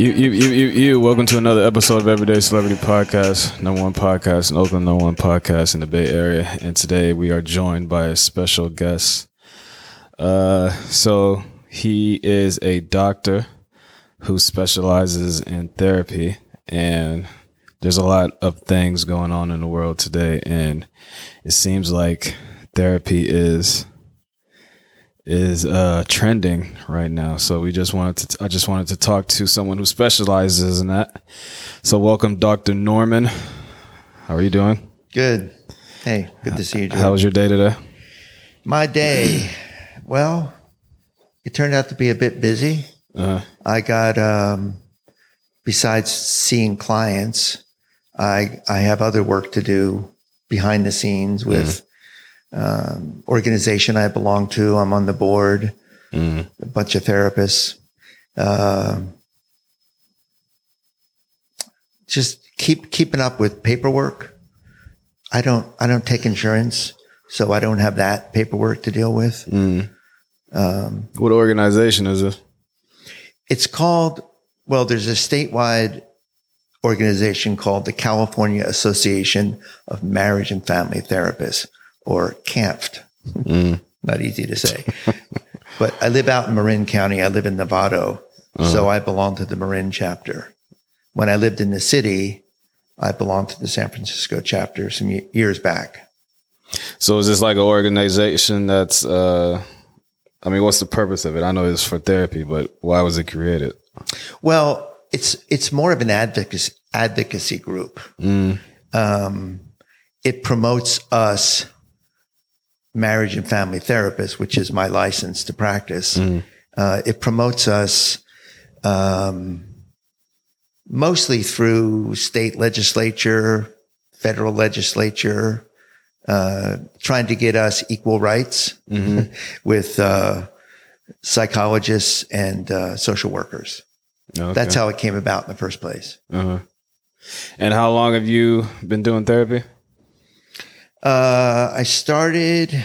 You, you, you, you, you. Welcome to another episode of Everyday Celebrity Podcast, number one podcast in Oakland, number one podcast in the Bay Area. And today we are joined by a special guest. Uh, so he is a doctor who specializes in therapy, and there's a lot of things going on in the world today, and it seems like therapy is is uh, trending right now. So we just wanted to, I just wanted to talk to someone who specializes in that. So welcome, Dr. Norman. How are you doing? Good. Hey, good to see you. Joe. How was your day today? My day, well, it turned out to be a bit busy. Uh, I got, um, besides seeing clients, I I have other work to do behind the scenes with um, organization I belong to. I'm on the board. mm, A bunch of therapists. Um just keep keeping up with paperwork. I don't I don't take insurance, so I don't have that paperwork to deal with. mm. Um, What organization is this? it's called well there's a statewide organization called the california association of marriage and family therapists or CAMFT. Mm, not easy to say. But i live out in marin county. I live in novato. So i belong to the marin chapter. When i lived in the city i belonged to the san francisco chapter some years back. So is this like an organization that's, uh, I mean, what's the purpose of it? I know it's for therapy, but why was it created? well it's it's more of an advocacy advocacy group. Mm, um, it promotes us marriage and family therapists, which is my license to practice. mm, Uh, it promotes us um, mostly through state legislature, federal legislature, uh, trying to get us equal rights mhm. with uh, psychologists and uh, social workers. Okay. That's how it came about in the first place. Uh-huh. And how long have you been doing therapy? Uh, I started,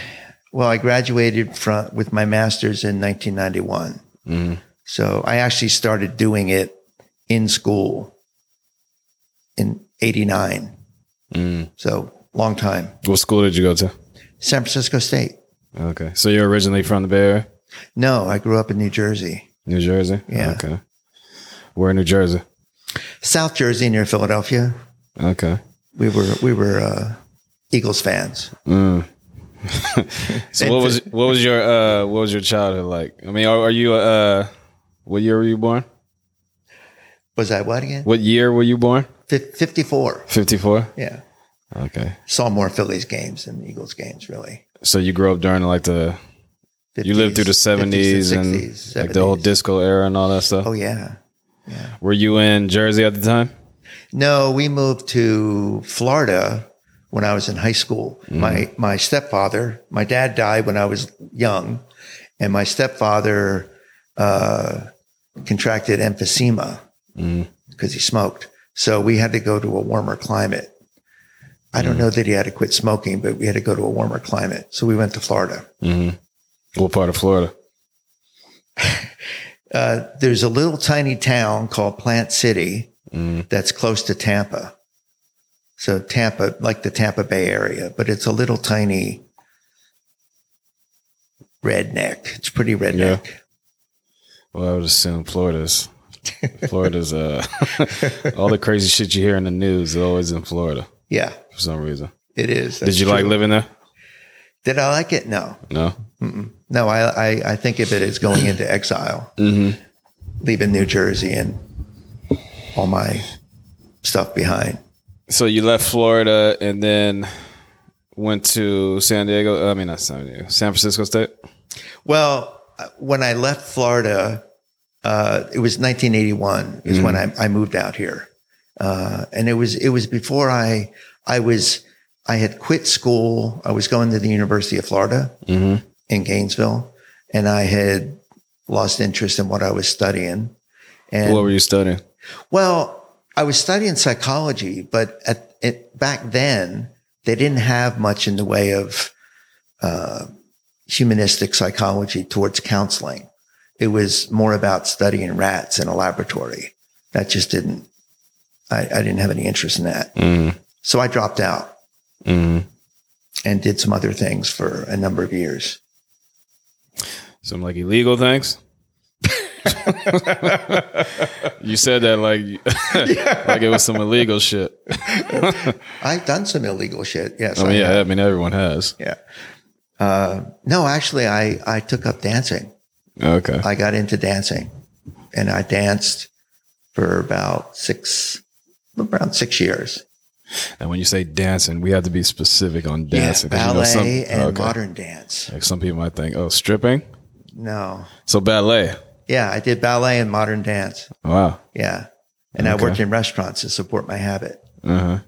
well, I graduated from with my master's in 1991. Mm, So I actually started doing it in school in 89. mm. So long time. What school did you go to? San Francisco State. Okay. So you're originally from the Bay Area? No, I grew up in New Jersey, New Jersey? Yeah. Okay. Where in New Jersey? South Jersey near Philadelphia. Okay. We were, we were, uh, Eagles fans. Mm. so what was what was your uh what was your childhood like? I mean, are, are you uh what year were you born? Was I what again? What year were you born? Fif- 54. 54? Yeah. Okay. Saw more Phillies games than Eagles games, really. So you grew up during like the you lived through the 70s, 50s, and 60s, like the whole disco era and all that stuff. Oh, yeah. yeah. Were you in Jersey at the time? No, we moved to Florida when I was in high school. Mm-hmm. My my stepfather, my dad died when I was young, and my stepfather uh, contracted emphysema Mm. because he smoked. So we had to go to a warmer climate. I Mm. don't know that he had to quit smoking, but we had to go to a warmer climate. So we went to Florida. hmm What part of Florida? Uh, there's a little tiny town called Plant City Mm. that's close to Tampa. So Tampa, like the Tampa Bay area, but it's a little tiny redneck. It's pretty redneck. Well, I would assume Florida's Florida's uh all the crazy shit you hear in the news is always in Florida Yeah, for some reason. it is. Did you like living there? Did I like it? No, No. no. I, I, I think of it as going into exile, Mm-hmm. leaving New Jersey and all my stuff behind. So you left Florida and then went to San Diego. I mean, not San Diego, San Francisco State. Well, uh, when I left Florida, uh, it was 1981 is when I, I moved out here. Uh, and it was, it was before I, I was, I had quit school. I was going to the University of Florida Mm-hmm. in Gainesville and I had lost interest in what I was studying. And What were you studying? well, I was studying psychology, but at it, back then they didn't have much in the way of uh, humanistic psychology towards counseling. It was more about studying rats in a laboratory. That just didn't. I, I didn't have any interest in that, Mm-hmm. so I dropped out Mm-hmm. and did some other things for a number of years. Some like illegal things. you said that like like it was some illegal shit. I've done some illegal shit. Yes, I mean, have. yeah, I mean everyone has. yeah. Uh, no, actually, I I took up dancing. Okay. I got into dancing and I danced for about six, around six years. And when you say dancing, we have to be specific on dancing. yeah, ballet some- and okay. modern dance. Like some people might think, oh, stripping. No. So ballet. Yeah, I did ballet and modern dance. Wow. Yeah. And Okay. I worked in restaurants to support my habit. Uh huh.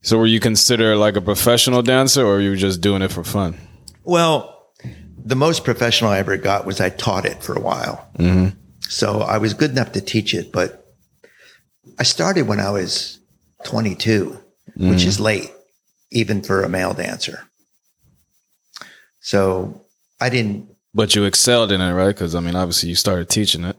So were you considered like a professional dancer, or you were just doing it for fun? Well, the most professional I ever got was I taught it for a while. Mm-hmm. So I was good enough to teach it, but I started when I was 22, which is late, even for a male dancer. So I didn't, But you excelled in it, right? Because I mean, obviously, you started teaching it,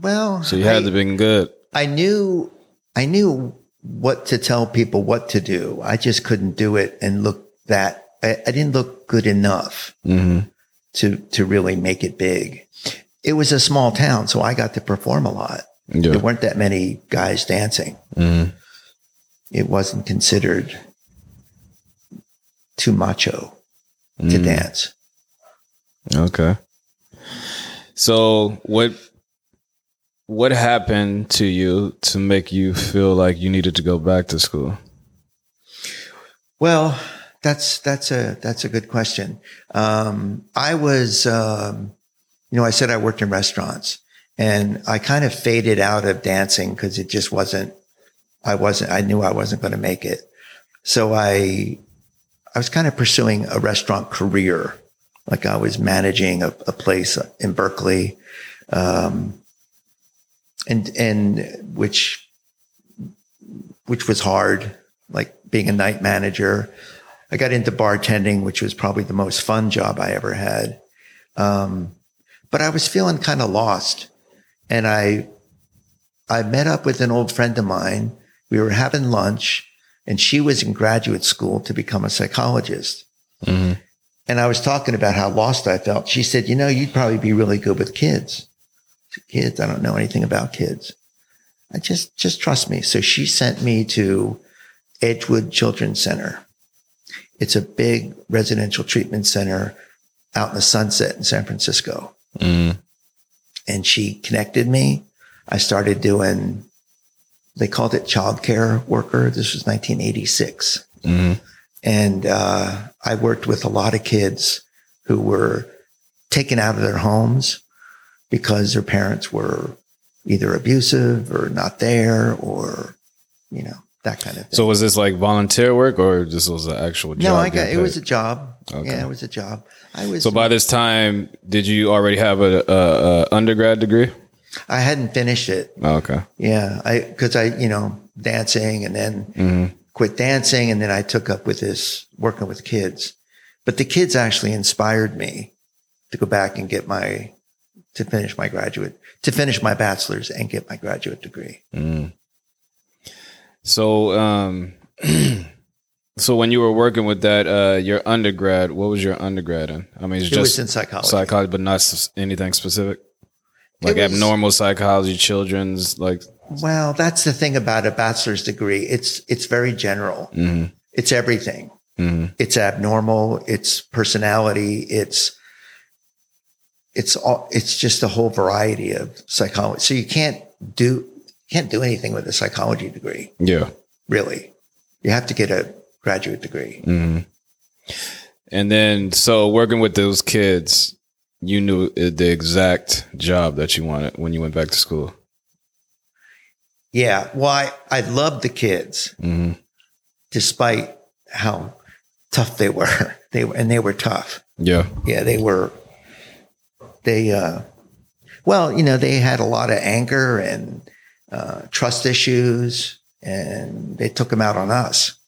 well, so you had I, to be good. I knew, I knew what to tell people what to do. I just couldn't do it and look that, I, I didn't look good enough. Mm-hmm. to to really make it big. It was a small town, so I got to perform a lot. Yeah. There weren't that many guys dancing. Mm-hmm. It wasn't considered too macho to Mm. dance. Okay. So what what happened to you to make you feel like you needed to go back to school? Well, that's that's a that's a good question. Um, I was, um, you know, I said I worked in restaurants, and I kind of faded out of dancing because it just wasn't. I wasn't. I knew I wasn't going to make it, so I, I was kind of pursuing a restaurant career. Like I was managing a, a place in Berkeley, um, and and which which was hard, like being a night manager. I got into bartending, which was probably the most fun job I ever had. Um, but I was feeling kind of lost. And I, I met up with an old friend of mine. We were having lunch and she was in graduate school to become a psychologist. Mm-hmm. And I was talking about how lost I felt. She said, you know, you'd probably be really good with kids. Said, kids, I don't know anything about kids. I just, just trust me. So she sent me to Edgewood Children's Center. It's a big residential treatment center out in the sunset in San Francisco. Mm-hmm. And she connected me. I started doing, they called it childcare worker. This was 1986. Mm-hmm. And uh, I worked with a lot of kids who were taken out of their homes because their parents were either abusive or not there or, you know, that kind of thing. So was this like volunteer work, or this was an actual job? no, I got, it was a job. Okay. Yeah, it was a job. I was, So by this time, did you already have a, a, a undergrad degree? I hadn't finished it. Oh, okay. Yeah. I, cause I, you know, dancing and then Mm-hmm. Quit dancing. And then I took up with this working with kids, but the kids actually inspired me to go back and get my, to finish my graduate, to finish my bachelor's and get my graduate degree. Mm. So, um, so when you were working with that, uh, your undergrad, what was your undergrad in? I mean, it's It was just in psychology. psychology, but not anything specific. Like was- abnormal psychology, children's, like. Well, that's the thing about a bachelor's degree. It's, it's very general. Mm-hmm, It's everything. mm-hmm, It's abnormal. It's personality. It's, it's all, it's just a whole variety of psychology. So you can't do, can't do anything with a psychology degree, yeah. really. You have to get a graduate degree. hmm And then, so working with those kids, you knew the exact job that you wanted when you went back to school. Yeah. Well, I, I loved the kids. hmm despite how tough they were. They were, and they were tough. Yeah. Yeah, they were. They, uh, well, you know, they had a lot of anger and uh, trust issues, and they took them out on us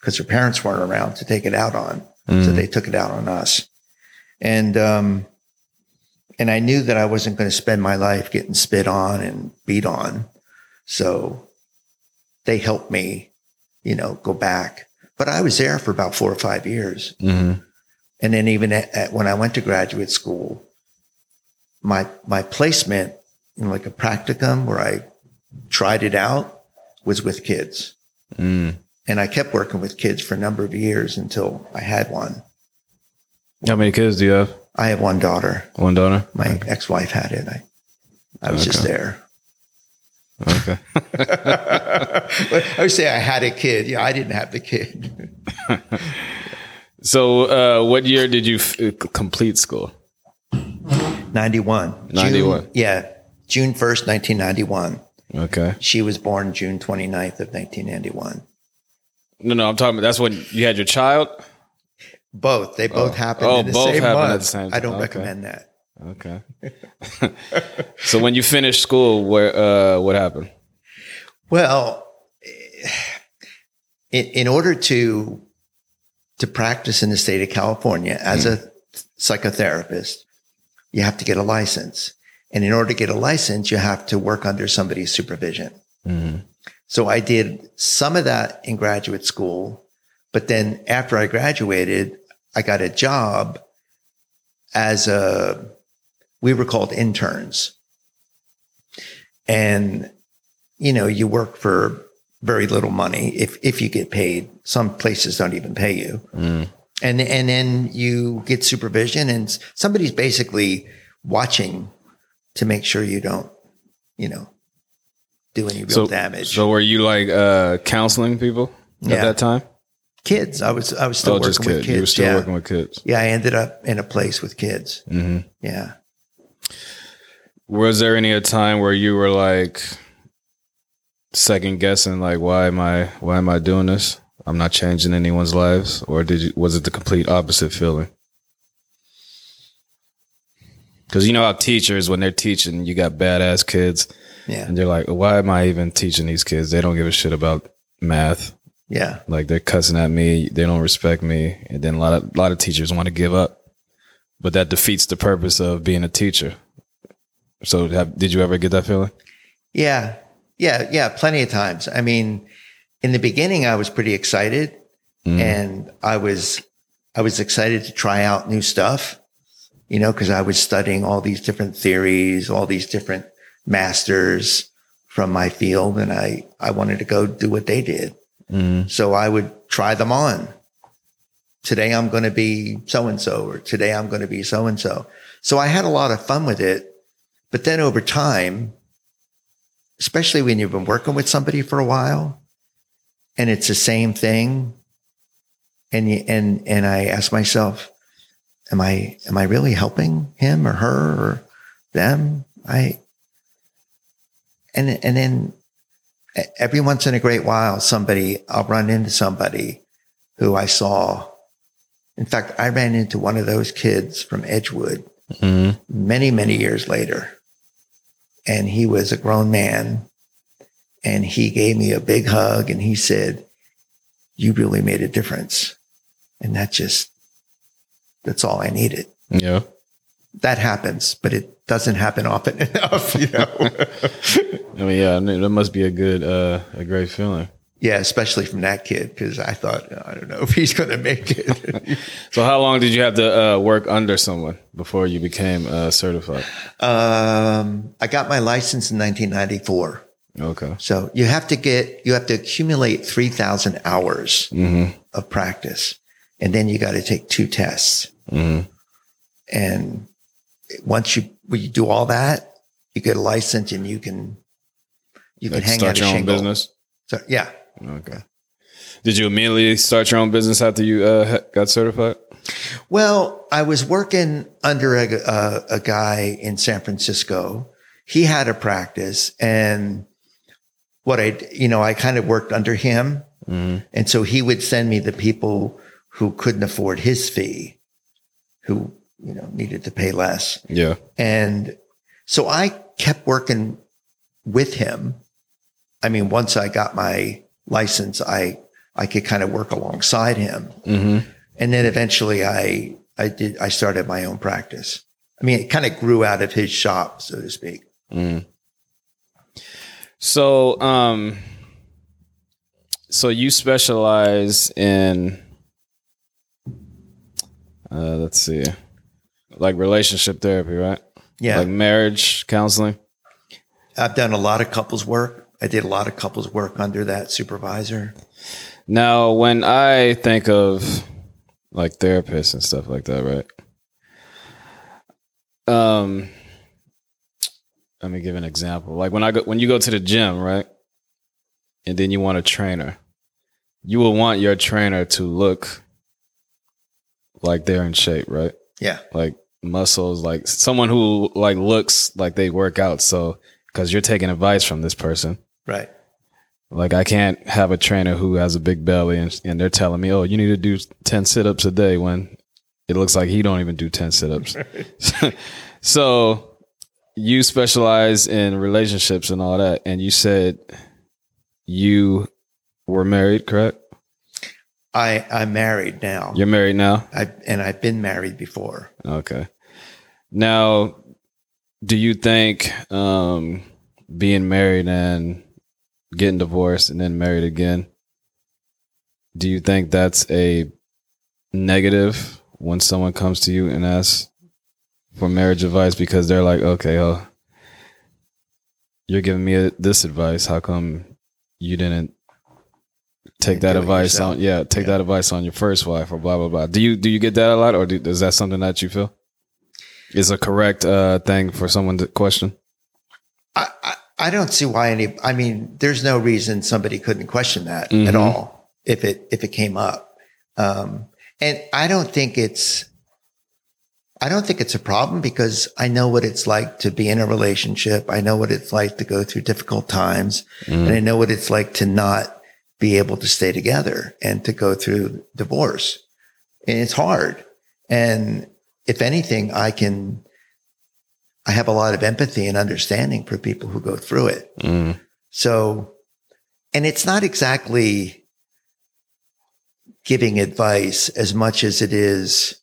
because their parents weren't around to take it out on. So Mm. they took it out on us, and um, and I knew that I wasn't going to spend my life getting spit on and beat on, so they helped me, you know, go back. But I was there for about four or five years, hmm and then even at, at, when I went to graduate school, my my placement in like a practicum where I tried it out was with kids, Mm. and I kept working with kids for a number of years until I had one. How many kids do you have? I have one daughter. One daughter. My ex-wife had it. I I was just there. Okay. I would say I had a kid. Yeah, I didn't have the kid. So, uh, what year did you f- uh, complete school? 91. 91. June, yeah, June 1st, 1991. Okay. She was born June 29th of 1991. No, no, I'm talking. About, that's when you had your child. Both. They both Oh. happened Oh, in the both same happened at month. the same time. I don't. Okay. recommend that. Okay. so when you finished school, where uh, what happened? Well, in, in order to to practice in the state of California as a psychotherapist, you have to get a license. And in order to get a license, you have to work under somebody's supervision. Mm-hmm. So I did some of that in graduate school, but then after I graduated, I got a job as a, we were called interns. And, you know, you work for very little money if, if you get paid. Some places don't even pay you. Mm. And, and then you get supervision and somebody's basically watching to make sure you don't, you know, do any real So damage. So were you like uh, counseling people at that time? kids. I was I was still oh, working with kids. kids. You were still yeah. working with kids. yeah, I ended up in a place with kids. hmm Yeah. Was there any a time where you were like second guessing, like, why am I why am I doing this? I'm not changing anyone's lives, or did you? Was it the complete opposite feeling? Because you know how teachers, when they're teaching, you got badass kids, Yeah. and they're like, "Why am I even teaching these kids? They don't give a shit about math. Yeah. Like they're cussing at me. They don't respect me." And then a lot of a lot of teachers want to give up, but that defeats the purpose of being a teacher. So, have, did you ever get that feeling? Yeah. Yeah. Yeah. Plenty of times. I mean, in the beginning, I was pretty excited Mm. and I was, I was excited to try out new stuff, you know, cause I was studying all these different theories, all these different masters from my field. And I, I wanted to go do what they did. Mm. So I would try them on. Today I'm going to be so and so, or today I'm going to be so and so. So I had a lot of fun with it. But then over time, especially when you've been working with somebody for a while and it's the same thing. And, you, and, and I ask myself, am I, am I really helping him or her or them? I, and, and then every once in a great while, somebody, I'll run into somebody who I saw. In fact, I ran into one of those kids from Edgewood Mm. many, many years later. And he was a grown man and he gave me a big hug and he said, you really made a difference. And that just, that's all I needed. Yeah. That happens, but it doesn't happen often enough, you know? I mean, yeah, that must be a good, uh, a great feeling. Yeah, especially from that kid, because I thought, I don't know if he's going to make it. So, how long did you have to uh, work under someone before you became uh, certified? um, I got my license in 1994. Okay. So you have to get, you have to accumulate 3,000 hours Mm-hmm. of practice. And then you got to take two tests. Mm-hmm. And once you, when you do all that, you get a license and you can, you can Like hang start out a your own shingle. business. So, yeah. Okay. Did you immediately start your own business after you uh, got certified? Well, I was working under a, a, a guy in San Francisco. He had a practice and what I, you know, I kind of worked under him And so he would send me the people who couldn't afford his fee, who, you know, needed to pay less. Yeah. And so I kept working with him. I mean, once I got my license, I, I could kind of work alongside him. Mm-hmm. And then eventually I, I did, I started my own practice. I mean, it kind of grew out of his shop, so to speak. So, um, so you specialize in, uh, let's see, like relationship therapy, right? Yeah. Like marriage counseling. I've done a lot of couples work. I did a lot of couples work under that supervisor. Now, when I think of like therapists and stuff like that, right? Um, let me give an example. Like when I go, when you go to the gym, right, and then you want a trainer, you will want your trainer to look like they're in shape, right? Yeah. Like muscles, like someone who like looks like they work out. So because you're taking advice from this person. Right. Like I can't have a trainer who has a big belly and, and they're telling me, "Oh, you need to do 10 sit-ups a day" when it looks like he don't even do 10 sit-ups. so you specialize in relationships and all that and you said you were married, correct? I, I'm married now. You're married now? I, and I've been married before. Okay. Now, do you think um, being married and getting divorced and then married again, do you think that's a negative when someone comes to you and asks for marriage advice because they're like, okay, oh, you're giving me this advice. How come you didn't take that advice yourself. on? Yeah, take Yeah. that advice on your first wife or blah blah blah. Do you do you get that a lot, or do, is that something that you feel is a correct uh, thing for someone to question? I, I, I don't see why any, I mean, there's no reason somebody couldn't question that Mhm. at all if it, if it came up. Um, and I don't think it's, I don't think it's a problem because I know what it's like to be in a relationship. I know what it's like to go through difficult times and I know what it's like to not be able to stay together and to go through divorce. And it's hard. And if anything, I can, I have a lot of empathy and understanding for people who go through it. Mm. So, and it's not exactly giving advice as much as it is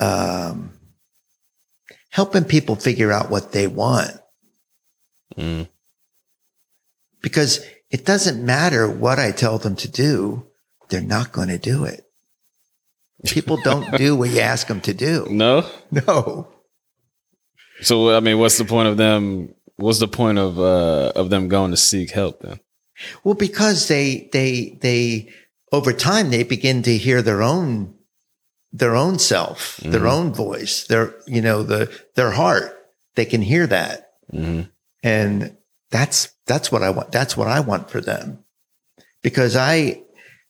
um, helping people figure out what they want. Mm. Because it doesn't matter what I tell them to do, they're not going to do it. People don't do what you ask them to do. No. No. So I mean, what's the point of them? What's the point of uh, of them going to seek help then? Well, because they, they, they, over time, they begin to hear their own, their own self, their own voice, their, you know, the, their heart. They can hear that. hmm And that's, that's what I want. That's what I want for them. Because I,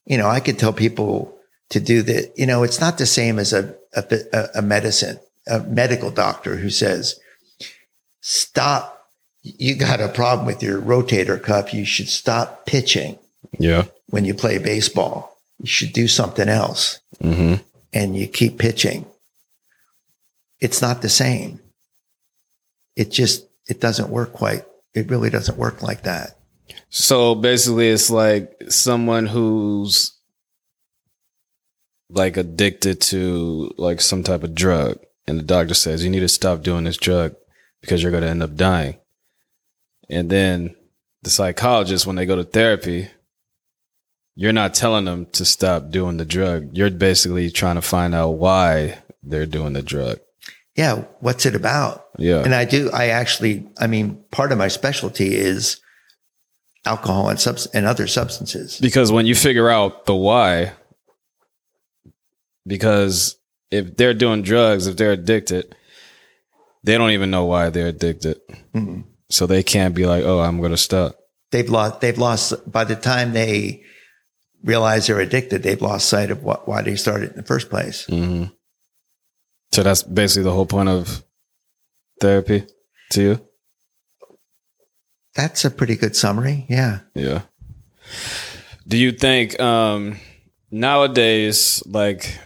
you know, I could tell people to do that. You know, it's not the same as a, a, a medicine, a medical doctor who says, stop. You got a problem with your rotator cuff. You should stop pitching Yeah. when you play baseball. You should do something else hmm and you keep pitching. It's not the same. It just, it doesn't work quite. It really doesn't work like that. So basically, it's like someone who's like addicted to like some type of drug, and the doctor says you need to stop doing this drug because you're going to end up dying. And then the psychologist, when they go to therapy, you're not telling them to stop doing the drug. You're basically trying to find out why they're doing the drug. Yeah. What's it about? Yeah. And I do, I actually, I mean, part of my specialty is alcohol and subs and other substances. Because when you figure out the why, because if they're doing drugs, if they're addicted, they don't even know why they're addicted. Mhm. So they can't be like, oh, I'm going to stop. They've lost, they've lost, by the time they realize they're addicted, they've lost sight of what, why they started in the first place. hmm So that's basically the whole point of therapy to you? That's a pretty good summary. Yeah. Yeah. Do you think um, nowadays, like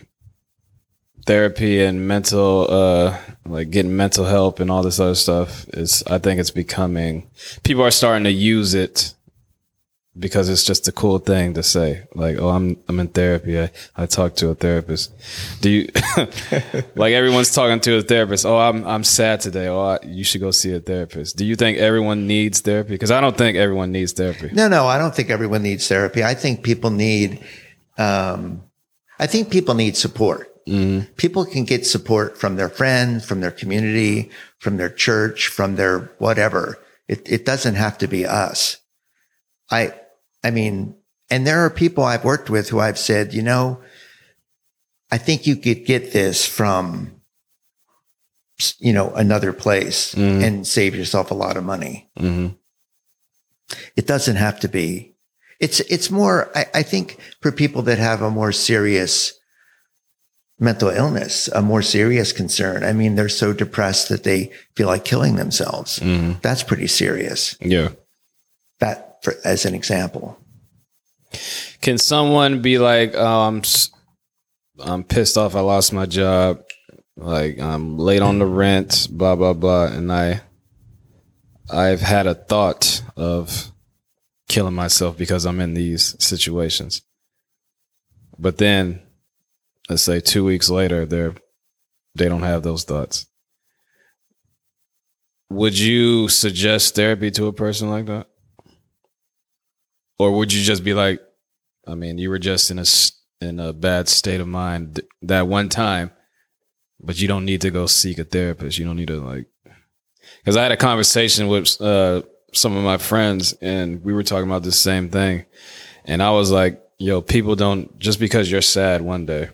therapy and mental, uh, like getting mental help and all this other stuff is, I think it's becoming, people are starting to use it because it's just a cool thing to say. Like, oh, I'm, I'm in therapy. I, I talk to a therapist. Do you, like everyone's talking to a therapist. Oh, I'm, I'm sad today. Oh, I, you should go see a therapist. Do you think everyone needs therapy? Because I don't think everyone needs therapy. No, no, I don't think everyone needs therapy. I think people need, um, I think people need support. People can get support from their friends, from their community, from their church, from their whatever. It, it doesn't have to be us. I, I mean, and there are people I've worked with who I've said, you know, I think you could get this from, you know, another place and save yourself a lot of money. hmm It doesn't have to be. It's it's more. I, I think for people that have a more serious mental illness, a more serious concern. I mean, they're so depressed that they feel like killing themselves. hmm That's pretty serious. Yeah. That, for, as an example. Can someone be like, oh, I'm, I'm pissed off. I lost my job. Like I'm late on the rent, blah, blah, blah. And I, I've had a thought of killing myself because I'm in these situations. But then let's say two weeks later, they're, they don't have those thoughts. Would you suggest therapy to a person like that? Or would you just be like, I mean, you were just in a in a bad state of mind th- that one time, but you don't need to go seek a therapist. You don't need to like, because I had a conversation with uh, some of my friends, and we were talking about the same thing, and I was like, "Yo, people don't just because you're sad one day,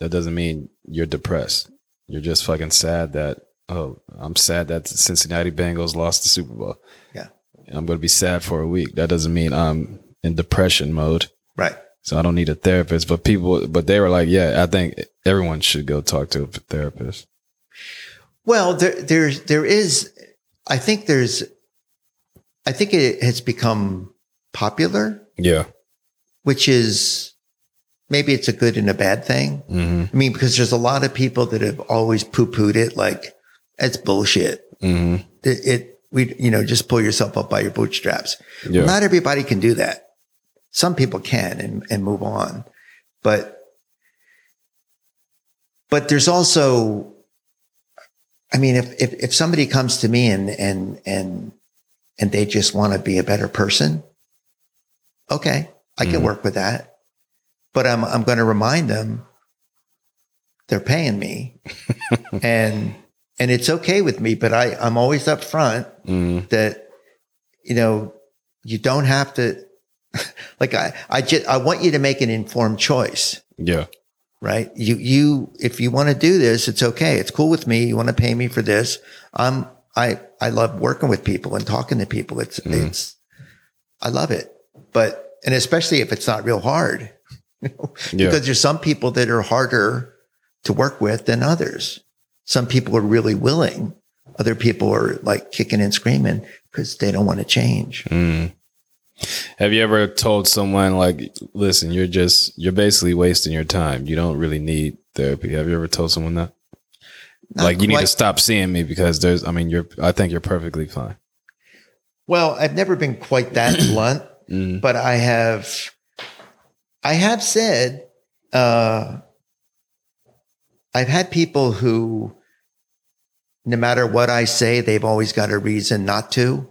that doesn't mean you're depressed. You're just fucking sad that oh, I'm sad that the Cincinnati Bengals lost the Super Bowl. Yeah. I'm going to be sad for a week. That doesn't mean I'm in depression mode. Right. So I don't need a therapist. But people, but they were like, yeah, I think everyone should go talk to a therapist. Well, there, there's, there is, I think there's, I think it has become popular, Yeah. which is maybe it's a good and a bad thing. hmm I mean, because there's a lot of people that have always poo pooed it like, it's bullshit. hmm It, it, we, you know, just pull yourself up by your bootstraps. Yeah. Not everybody can do that. Some people can and, and move on, but, but there's also, I mean, if, if, if somebody comes to me and, and, and, and they just want to be a better person, okay, I can Mhm. work with that. But I'm, I'm going to remind them they're paying me. And, and it's okay with me, but I, I'm always upfront hmm that you know you don't have to like i i just i want you to make an informed choice. Yeah. right? You you if you want to do this it's okay. It's cool with me. You want to pay me for this. I'm i i love working with people and talking to people. It's Mhm. it's i love it. But and especially if it's not real hard you know, Yeah. because there's some people that are harder to work with than others some people are really willing other people are like kicking and screaming because they don't want to change. Mm. Have you ever told someone like, listen, you're just, you're basically wasting your time. You don't really need therapy. Have you ever told someone that? Not like, you need to stop seeing me because there's, I mean, you're, I think you're perfectly fine. Well, I've never been quite that blunt, Mm. but I have, I have said, uh, I've had people who, no matter what I say, they've always got a reason not to.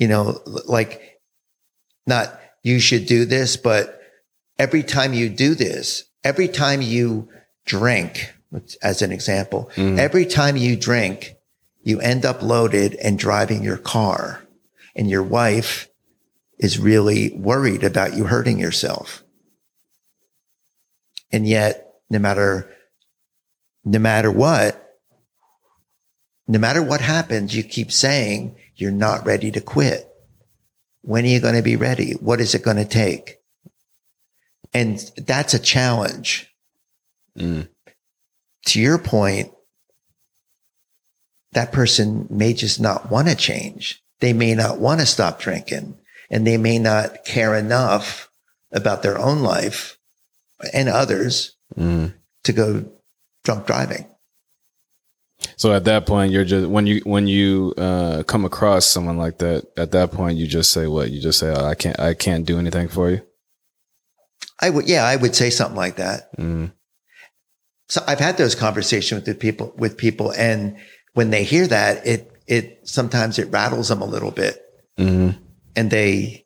You know, like not you should do this, but every time you do this, every time you drink, as an example, Mhm. every time you drink, you end up loaded and driving your car and your wife is really worried about you hurting yourself. And yet, no matter, no matter what, no matter what happens, you keep saying you're not ready to quit. When are you going to be ready? What is it going to take? And that's a challenge. Mm. To your point, that person may just not want to change. They may not want to stop drinking. And they may not care enough about their own life and others Mm. to go drunk driving. So at that point, you're just when you when you uh, come across someone like that. At that point, you just say what? You just say, oh, "I can't, I can't do anything for you." I would, yeah, I would say something like that. Mm. So I've had those conversations with people, with people, and when they hear that, it it sometimes it rattles them a little bit, hmm and they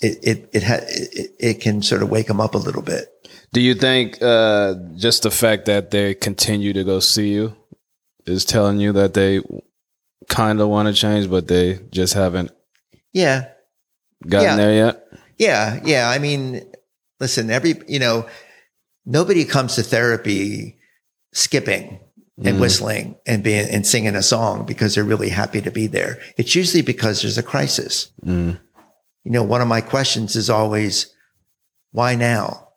it it it, ha- it it can sort of wake them up a little bit. Do you think uh, just the fact that they continue to go see you is telling you that they kind of want to change, but they just haven't Yeah, gotten Yeah. there yet? yeah, yeah. I mean, listen, every you know, nobody comes to therapy skipping and Mhm. whistling and being and singing a song because they're really happy to be there. It's usually because there's a crisis. Mm. you know, one of my questions is always, why now?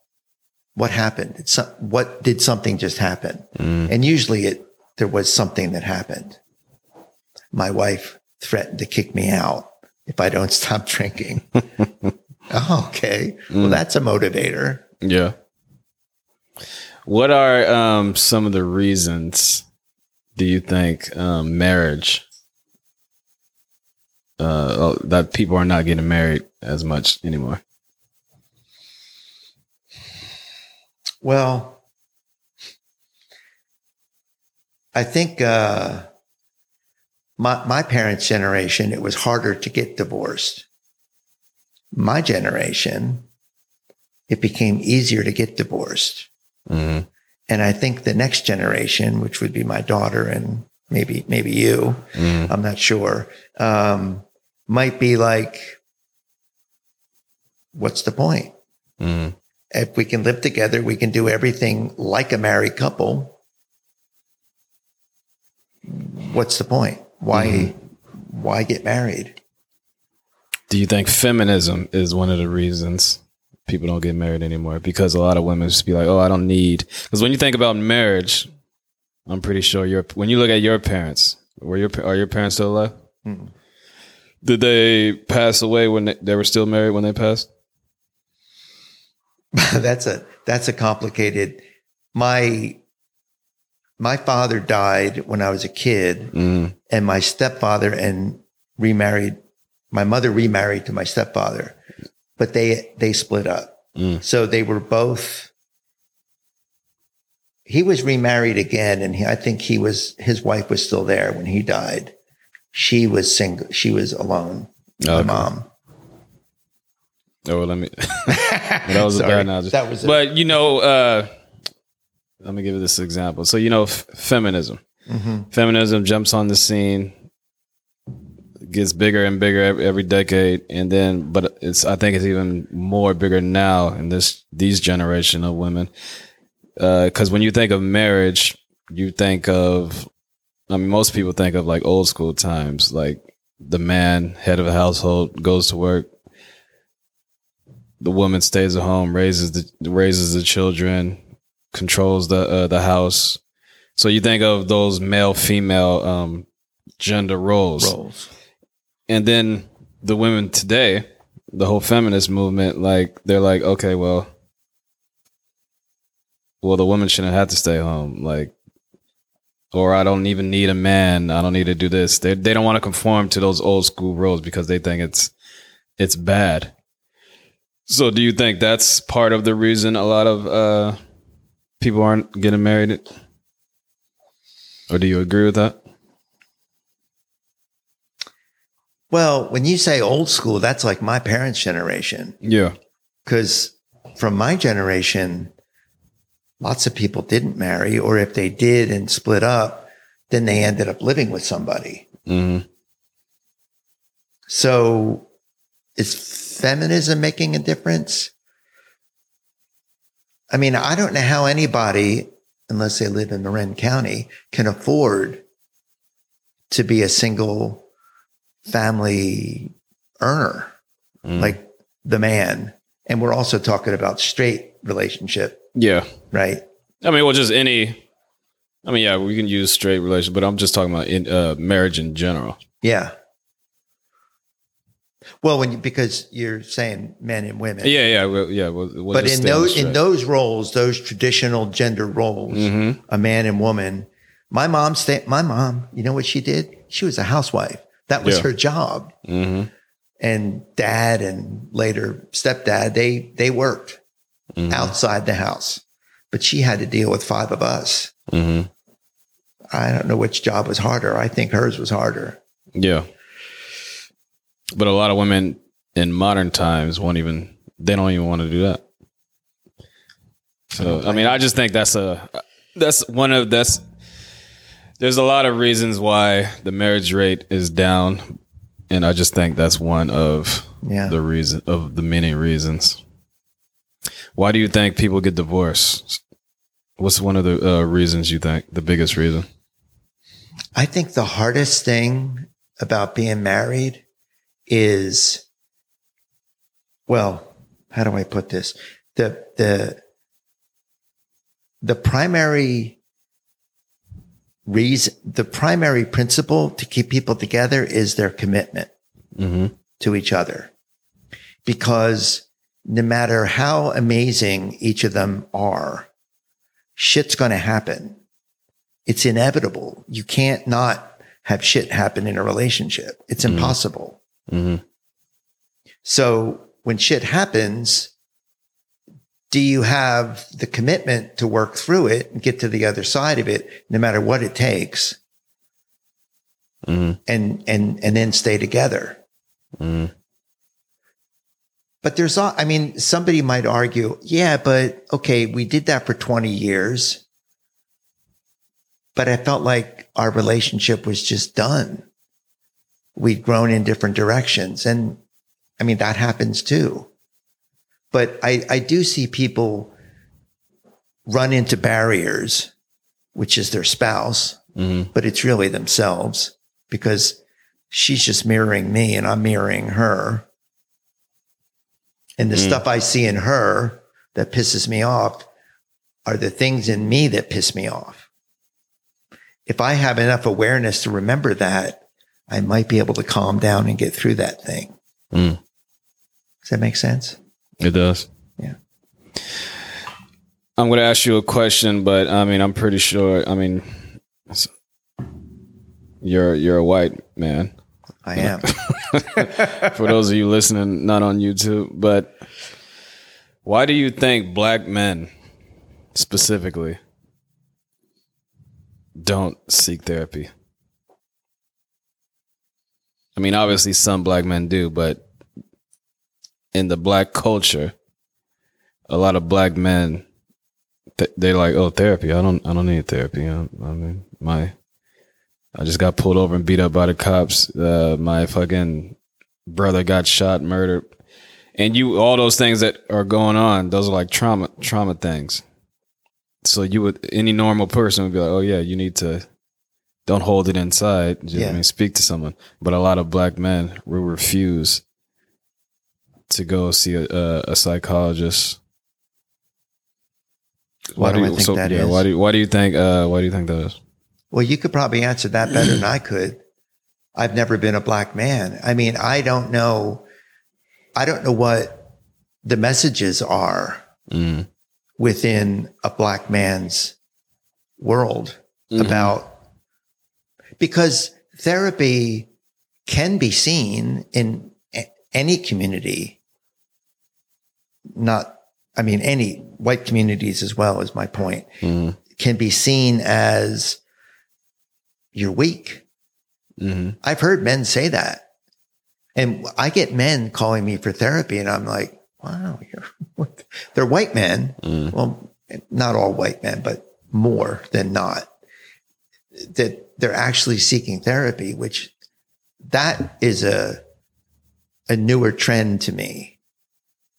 What happened? Some, what did something just happen? Mm. And usually it, there was something that happened. My wife threatened to kick me out if I don't stop drinking. oh, okay. Well, Mm. that's a motivator. Yeah. What are um, some of the reasons do you think um, marriage uh, oh, that people are not getting married as much anymore? Well, I think uh, my my parents' generation it was harder to get divorced. My generation, it became easier to get divorced, Mm-hmm. and I think the next generation, which would be my daughter and maybe maybe you, Mm-hmm. I'm not sure, um, might be like, what's the point? Mm-hmm. if we can live together, we can do everything like a married couple. What's the point? Why, why get married? Do you think feminism is one of the reasons people don't get married anymore? Because a lot of women just be like, "Oh, I don't need." Because when you think about marriage, I'm pretty sure your when you look at your parents, were your are your parents still alive? Mm. Did they pass away when they, they were still married when they passed? that's a that's a complicated. My my father died when I was a kid, Mm, and my stepfather and remarried. My mother remarried to my stepfather, but they they split up. mm, So they were both. He was remarried again, and he, I think he was his wife was still there when he died. She was single. She was alone. My Okay. mom. Oh, well, let me. that was a bad analogy. That was. But you know, uh, let me give you this example. So you know, f- feminism. Mhm. Feminism jumps on the scene, gets bigger and bigger every, every decade, and then, but it's I think it's even more bigger now in this these generation of women. Because when you think of marriage, you think of, I mean, most people think of like old school times, like the man, head of a household, goes to work, the woman stays at home, raises the raises the children, controls the uh, the house. So you think of those male female um, gender roles, roles. And then the women today, the whole feminist movement, like they're like, okay, well, well, the woman shouldn't have to stay home, like, or I don't even need a man. I don't need to do this. They they don't want to conform to those old school rules because they think it's it's bad. So, do you think that's part of the reason a lot of uh, people aren't getting married? Or do you agree with that? Well, when you say old school, that's like my parents' generation. Yeah. Because from my generation, lots of people didn't marry, or if they did and split up, then they ended up living with somebody. hmm So is feminism making a difference? I mean, I don't know how anybody, unless they live in Marin County, can afford to be a single family earner Mm. like the man. And we're also talking about straight relationship, Yeah. right? I mean, well, just any. I mean, yeah, we can use straight relationship, but I'm just talking about in uh, marriage in general. Yeah. Well, when you, because you're saying men and women. Yeah, yeah, well, yeah. We'll, we'll but in those in those roles, those traditional gender roles, Mhm. a man and woman. My mom, sta- my mom, you know what she did? She was a housewife. That was Yeah. her job. Mhm. And dad and later stepdad, they they worked Mhm. outside the house, but she had to deal with five of us. Mhm. I don't know which job was harder. I think hers was harder. Yeah. But a lot of women in modern times won't even they don't even want to do that. So I mean, I just think that's a that's one of that's there's a lot of reasons why the marriage rate is down and I just think that's one of Yeah. the reason of the many reasons. Why do you think people get divorced? What's one of the uh, reasons you think the biggest reason? I think the hardest thing about being married is, well, how do I put this? The, the, the primary reason, the primary principle to keep people together is their commitment Mm-hmm. to each other. Because no matter how amazing each of them are, shit's going to happen. It's inevitable. You can't not have shit happen in a relationship. It's Mhm. impossible. Mm-hmm. So when shit happens, do you have the commitment to work through it and get to the other side of it, no matter what it takes, Mm-hmm. and and and then stay together? Mm-hmm. But there's, I mean, somebody might argue, yeah, but okay, we did that for 20 years. But I felt like our relationship was just done. We'd grown in different directions. And I mean, that happens too. But I, I do see people run into barriers, which is their spouse, Mm-hmm. but it's really themselves because she's just mirroring me and I'm mirroring her. And the Mm. stuff I see in her that pisses me off are the things in me that piss me off. If I have enough awareness to remember that, I might be able to calm down and get through that thing. Mm. Does that make sense? It does. Yeah. I'm going to ask you a question, but I mean, I'm pretty sure. I mean, you're you're a white man. I am. For those of you listening, not on YouTube, but why do you think black men specifically don't seek therapy? I mean, obviously, some black men do, but in the black culture, a lot of black men th- they're like, "Oh, therapy. I don't. I don't need therapy. I, I mean, my I just got pulled over and beat up by the cops. Uh, my fucking brother got shot, murdered, and you all those things that are going on. Those are like trauma, trauma things. So you would any normal person would be like, oh yeah, you need to don't hold it inside. Just, Yeah. I mean, speak to someone. But a lot of black men will refuse to go see a, a, psychologist. Why do I you- think that yeah, is? Why do you, why do you think uh, why do you think that is? Well, you could probably answer that better than I could. I've never been a black man. I mean, I don't know. I don't know what the messages are Mm. within a black man's world Mhm. about because therapy can be seen in any community. Not, I mean, any white communities as well is my point Mhm. can be seen as you're weak. Mhm. I've heard men say that. And I get men calling me for therapy and I'm like, wow, you're, they're white men. Mm. Well, not all white men, but more than not that they're actually seeking therapy, which that is a, a newer trend to me.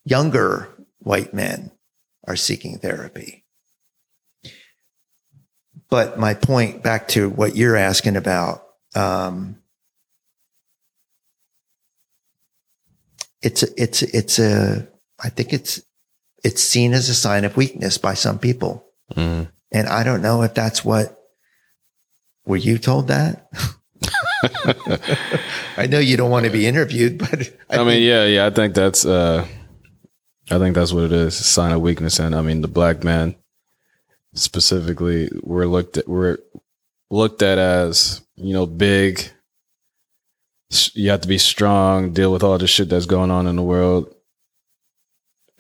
Younger white men are seeking therapy. But my point back to what you're asking about, um, it's a, it's it's a I think it's it's seen as a sign of weakness by some people, Mhm. and I don't know if that's what were you told that. I know you don't want to be interviewed, but I mean, yeah, yeah. I think that's uh I think that's what it is. sign of weakness. And I mean the black man specifically we're looked at we're looked at as, you know, big. You have to be strong, deal with all the shit that's going on in the world.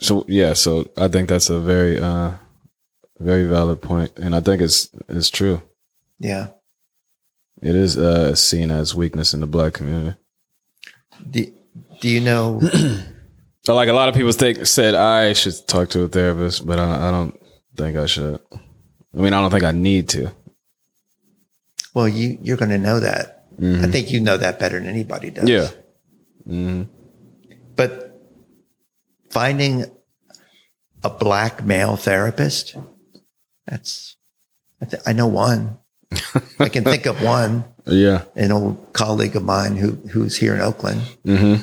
So yeah, so I think that's a very uh very valid point. And I think it's it's true. yeah. It is uh seen as weakness in the black community. Do, do you know? So like a lot of people think said I should talk to a therapist, but I, I don't think I should. I mean, I don't think I need to. Well, you you're going to know that. I think you know that better than anybody does. Yeah. hmm But finding a black male therapist, that's, I, th- I know one. I can think of one, Yeah. an old colleague of mine who who's here in Oakland. hmm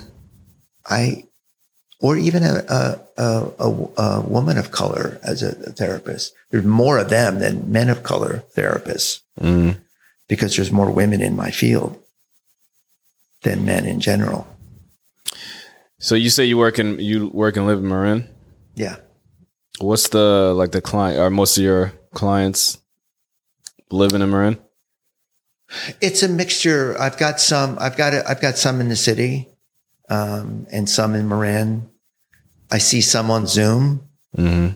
I, or even a, a, a, a, woman of color as a, therapist. There's more of them than men of color therapists hmm because there's more women in my field than men in general. So you say you work in you work and live in Marin. Yeah. What's the like the client? Are most of your clients living in Marin? It's a mixture. I've got some. I've got. A, I've got some in the city, um, and some in Marin. I see some on Zoom, hmm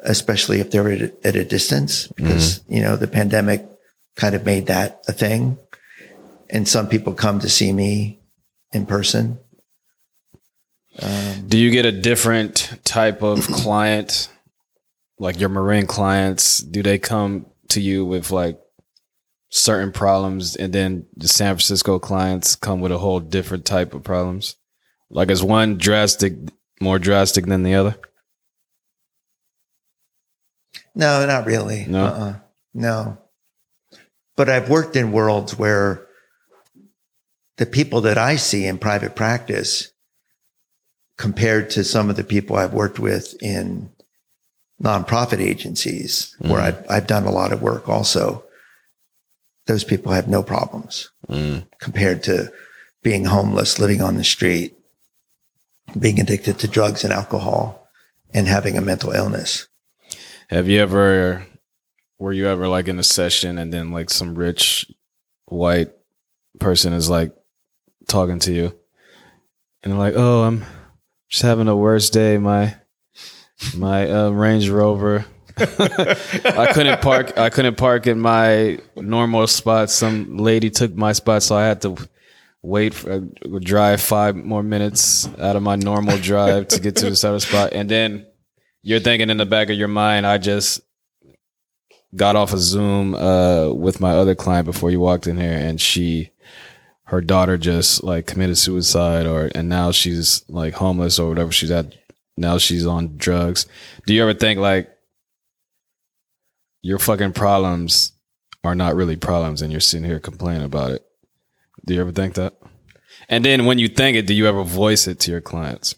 especially if they're at a, at a distance, because you know the pandemic kind of made that a thing. And some people come to see me in person. Um, Do you get a different type of client, like your Marin clients? Do they come to you with like certain problems, and then the San Francisco clients come with a whole different type of problems? Like, is one drastic, more drastic than the other? No, not really. No? Uh-uh. No. But I've worked in worlds where the people that I see in private practice compared to some of the people I've worked with in nonprofit agencies where I've, I've done a lot of work also, those people have no problems Mm. compared to being homeless, living on the street, being addicted to drugs and alcohol, and having a mental illness. Have you ever, were you ever like in a session and then like some rich white person is like talking to you and they're like, oh, I'm just having a worst day. My, my uh, Range Rover. I couldn't park. I couldn't park in my normal spot. Some lady took my spot, so I had to wait for uh, drive five more minutes out of my normal drive to get to this other spot, and then you're thinking in the back of your mind, I just got off a Zoom uh, with my other client before you walked in here, and she, her daughter just like committed suicide, or and now she's like homeless or whatever she's at. Now she's on drugs. Do you ever think like your fucking problems are not really problems, and you're sitting here complaining about it? Do you ever think that? And then when you think it, do you ever voice it to your clients?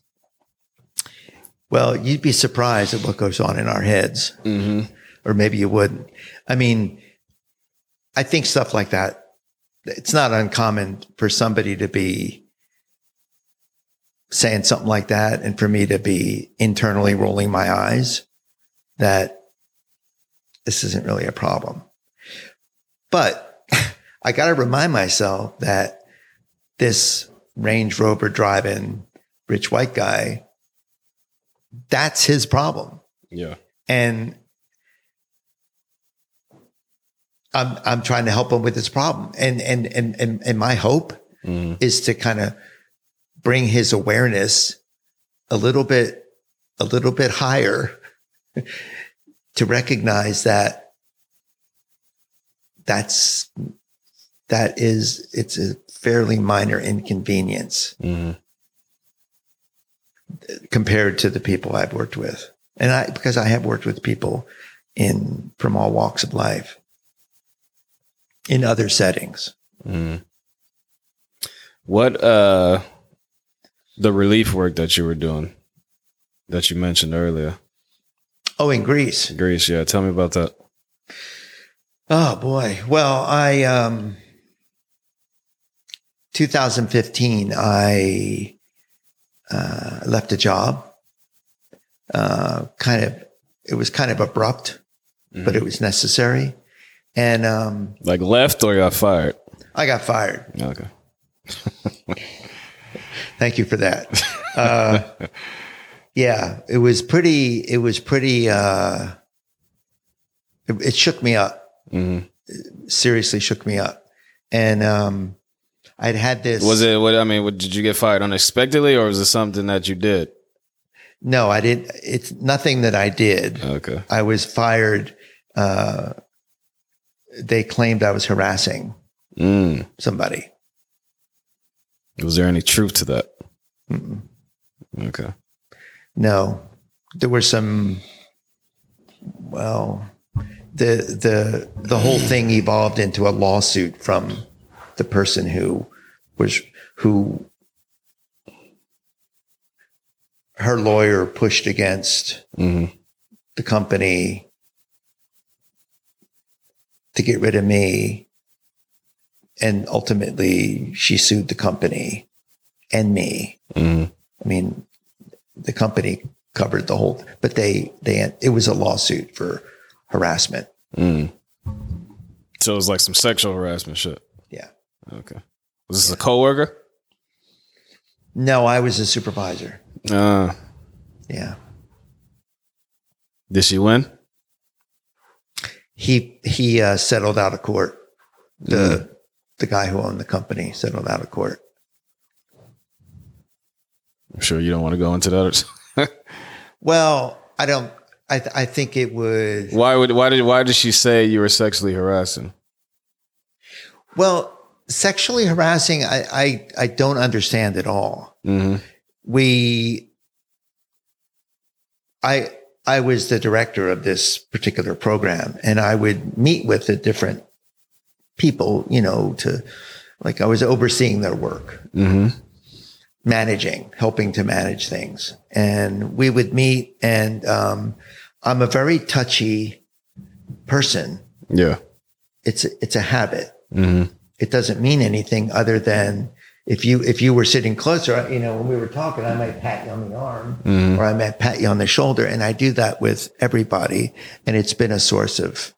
Well, you'd be surprised at what goes on in our heads, Mm-hmm. or maybe you wouldn't. I mean, I think stuff like that, it's not uncommon for somebody to be saying something like that and for me to be internally rolling my eyes that this isn't really a problem. But I got to remind myself that this Range Rover driving rich white guy, that's his problem. Yeah. And I'm I'm trying to help him with his problem. And and and and, and my hope Mm-hmm. is to kind of bring his awareness a little bit a little bit higher to recognize that that's that is it's a fairly minor inconvenience Mm-hmm. compared to the people I've worked with. And I, because I have worked with people in, from all walks of life in other settings. Mm. What uh the relief work that you were doing that you mentioned earlier? Oh, in Greece. Greece, yeah. Tell me about that. Oh boy. Well, I, um, 2015, I uh, left a job. Uh, kind of, it was kind of abrupt, but it was necessary. And um, Like left or got fired? I got fired. Okay. Thank you for that. Uh, yeah, it was pretty. It was pretty. Uh, it, it shook me up. hmm Seriously, shook me up. And um, I'd had this. Was it? What I mean, what, did you get fired unexpectedly, or was it something that you did? No, I didn't. It's nothing that I did. Okay. I was fired. Uh, they claimed I was harassing Mm. somebody. Was there any truth to that? Mm-mm. Okay. No, there were some. Well, the the the whole thing evolved into a lawsuit from the person who was who her lawyer pushed against hmm the company to get rid of me. And ultimately, she sued the company and me. hmm I mean, the company covered the whole, but they, they, it was a lawsuit for harassment. Mm. So it was like some sexual harassment shit. Okay. Was this a coworker? No, I was a supervisor. Uh, Yeah. did she win? He, he, uh, settled out of court. The, the guy who owned the company settled out of court. I'm sure you don't want to go into that. Well, I don't, I, th- I think it would, why would? Why did? Why did she say you were sexually harassing? well, sexually harassing, I, I, I don't understand at all. hmm we i i was the director of this particular program and i would meet with the different people you know to like i was overseeing their work. Hmm managing helping to manage things. And we would meet and um, i'm a very touchy person. Yeah. it's it's a habit. Hmm it doesn't mean anything other than if you if you were sitting closer, you know, when we were talking, I might pat you on the arm Mhm. or I might pat you on the shoulder, and I do that with everybody, and it's been a source of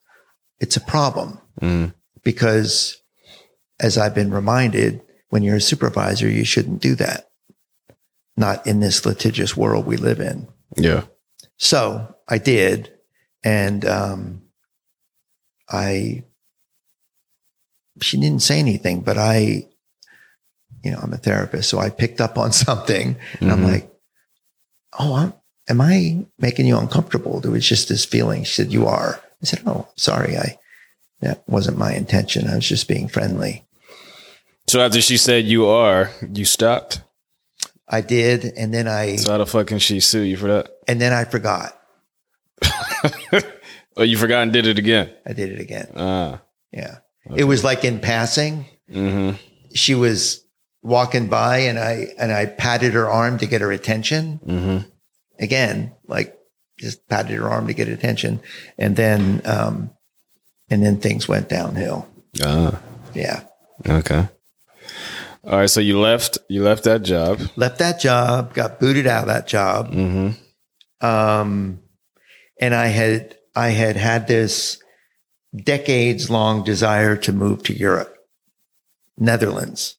it's a problem mm because, as I've been reminded, when you're a supervisor, you shouldn't do that. Not in this litigious world we live in. Yeah. So I did, and um, I. She didn't say anything, but I, you know, I'm a therapist, so I picked up on something, and I'm Mhm. like, "Oh, I'm, am I making you uncomfortable?" There was just this feeling. She said, "You are." I said, "Oh, sorry, I that wasn't my intention. I was just being friendly." So after she said you are, you stopped. I did, and then I So how the fuck can she sue you for that? and then I forgot. oh, you forgot and did it again. I did it again. Ah. Yeah, it was like in passing. hmm she was walking by and I and I patted her arm to get her attention. hmm Again, like just patted her arm to get attention. And then um and then things went downhill. Ah. Yeah. Okay. All right. So you left. You left that job. Left that job, got booted out of that job. hmm Um and I had I had had this decades long desire to move to Europe, Netherlands.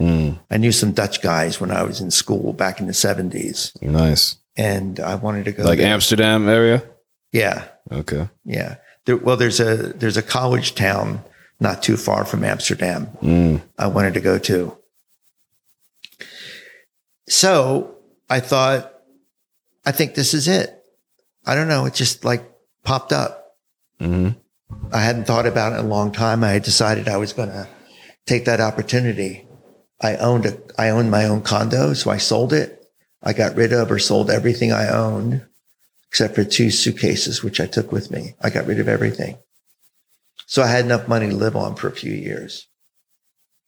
Mm. I knew some Dutch guys when I was in school back in the 70s Nice. and I wanted to go Like there. Amsterdam area. Yeah. Okay. Yeah. There, well, there's a there's a college town not too far from Amsterdam. Mm. I wanted to go to. So I thought, I think this is it. I don't know. It just like popped up. hmm I hadn't thought about it in a long time. I had decided I was going to take that opportunity. I owned a, I owned my own condo, so I sold it. I got rid of or sold everything I owned, except for two suitcases, which I took with me. I got rid of everything. So I had enough money to live on for a few years.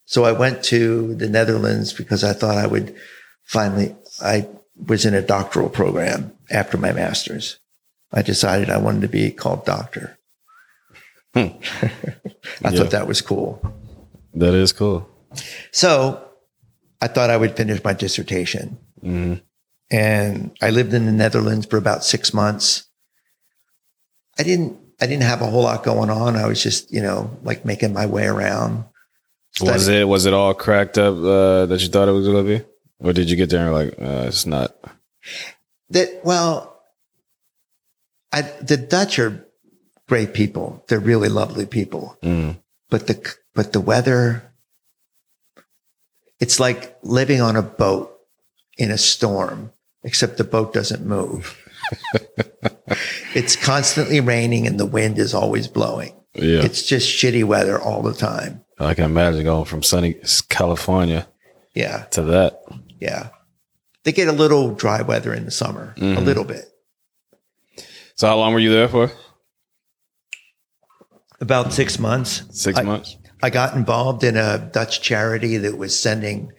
So I went to the Netherlands because I thought I would finally, I was in a doctoral program after my master's. I decided I wanted to be called doctor. I Yeah. thought that was cool. That is cool. So I thought I would finish my dissertation. hmm And I lived in the Netherlands for about six months. I didn't I didn't have a whole lot going on. I was just, you know, like making my way around. Was it was it all cracked up uh, that you thought it was gonna be, or did you get there and like uh, it's not? that well I, the Dutch are great people. They're really lovely people. Mm. But the but the weather it's like living on a boat in a storm, except the boat doesn't move. it's constantly raining and the wind is always blowing. Yeah, It's just shitty weather all the time. I can imagine going from sunny California Yeah. to that. Yeah. They get a little dry weather in the summer, a Mhm. little bit. So how long were you there for? About six months. Six I- months. I got involved in a Dutch charity that was sending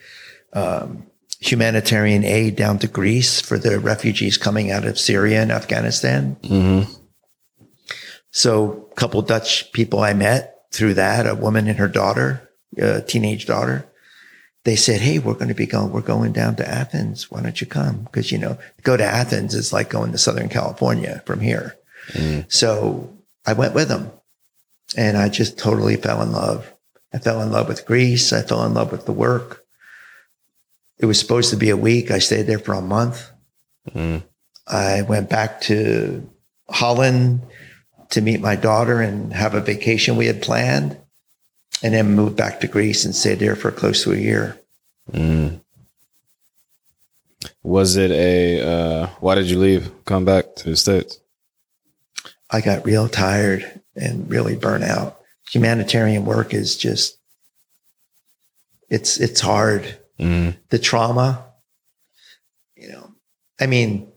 um, humanitarian aid down to Greece for the refugees coming out of Syria and Afghanistan. Mm-hmm. So a couple Dutch people I met through that, a woman and her daughter, a teenage daughter, they said, Hey, we're going to be going, we're going down to Athens. Why don't you come? Cause you know, go to Athens is like going to Southern California from here. Mm. So I went with them and I just totally fell in love. I fell in love with Greece. I fell in love with the work. It was supposed to be a week. I stayed there for a month. Mm. I went back to Holland to meet my daughter and have a vacation we had planned, and then moved back to Greece and stayed there for close to a year. Mm. Was it a? Uh, why did you leave? Come back to the states? I got real tired and really burn out. Humanitarian work is just it's it's hard. Mm. The trauma, you know. I mean,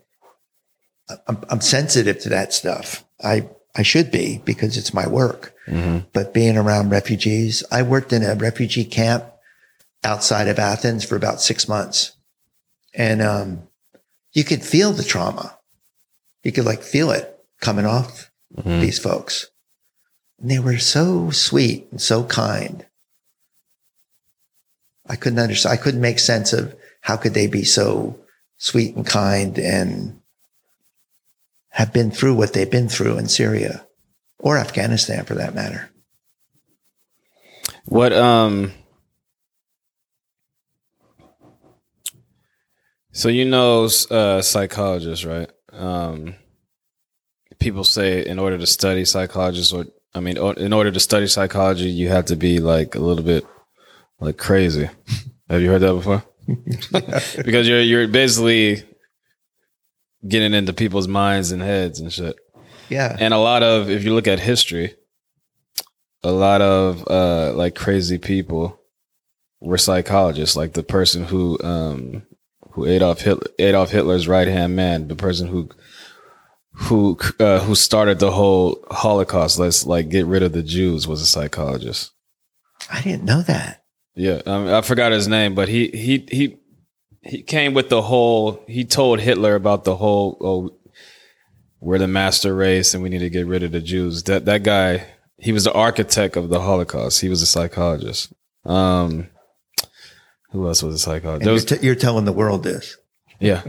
I'm, I'm sensitive to that stuff. I I should be because it's my work. hmm but being around refugees, I worked in a refugee camp outside of Athens for about six months. And um, you could feel the trauma. You could like feel it coming off hmm these folks. And they were so sweet and so kind. I couldn't understand. I couldn't make sense of how could they be so sweet and kind and have been through what they've been through in Syria or Afghanistan for that matter. What um So you know uh psychologists, right? Um people say in order to study psychologists or I mean in order to study psychology you have to be like a little bit like crazy. Have you heard that before? because you're you're basically getting into people's minds and heads and shit. Yeah. And a lot of, if you look at history, a lot of uh, like crazy people were psychologists. Like the person who um, who Adolf Hitler, Adolf Hitler's right hand man, the person who who uh, who started the whole Holocaust. Let's like get rid of the Jews was a psychologist. I didn't know that. Yeah, um, I forgot his name, but he he he he came with the whole. He told Hitler about the whole. Oh, we're the master race, and we need to get rid of the Jews. That that guy, he was the architect of the Holocaust. He was a psychologist. Um, who else was a psychologist? You're, t- you're telling the world this. yeah.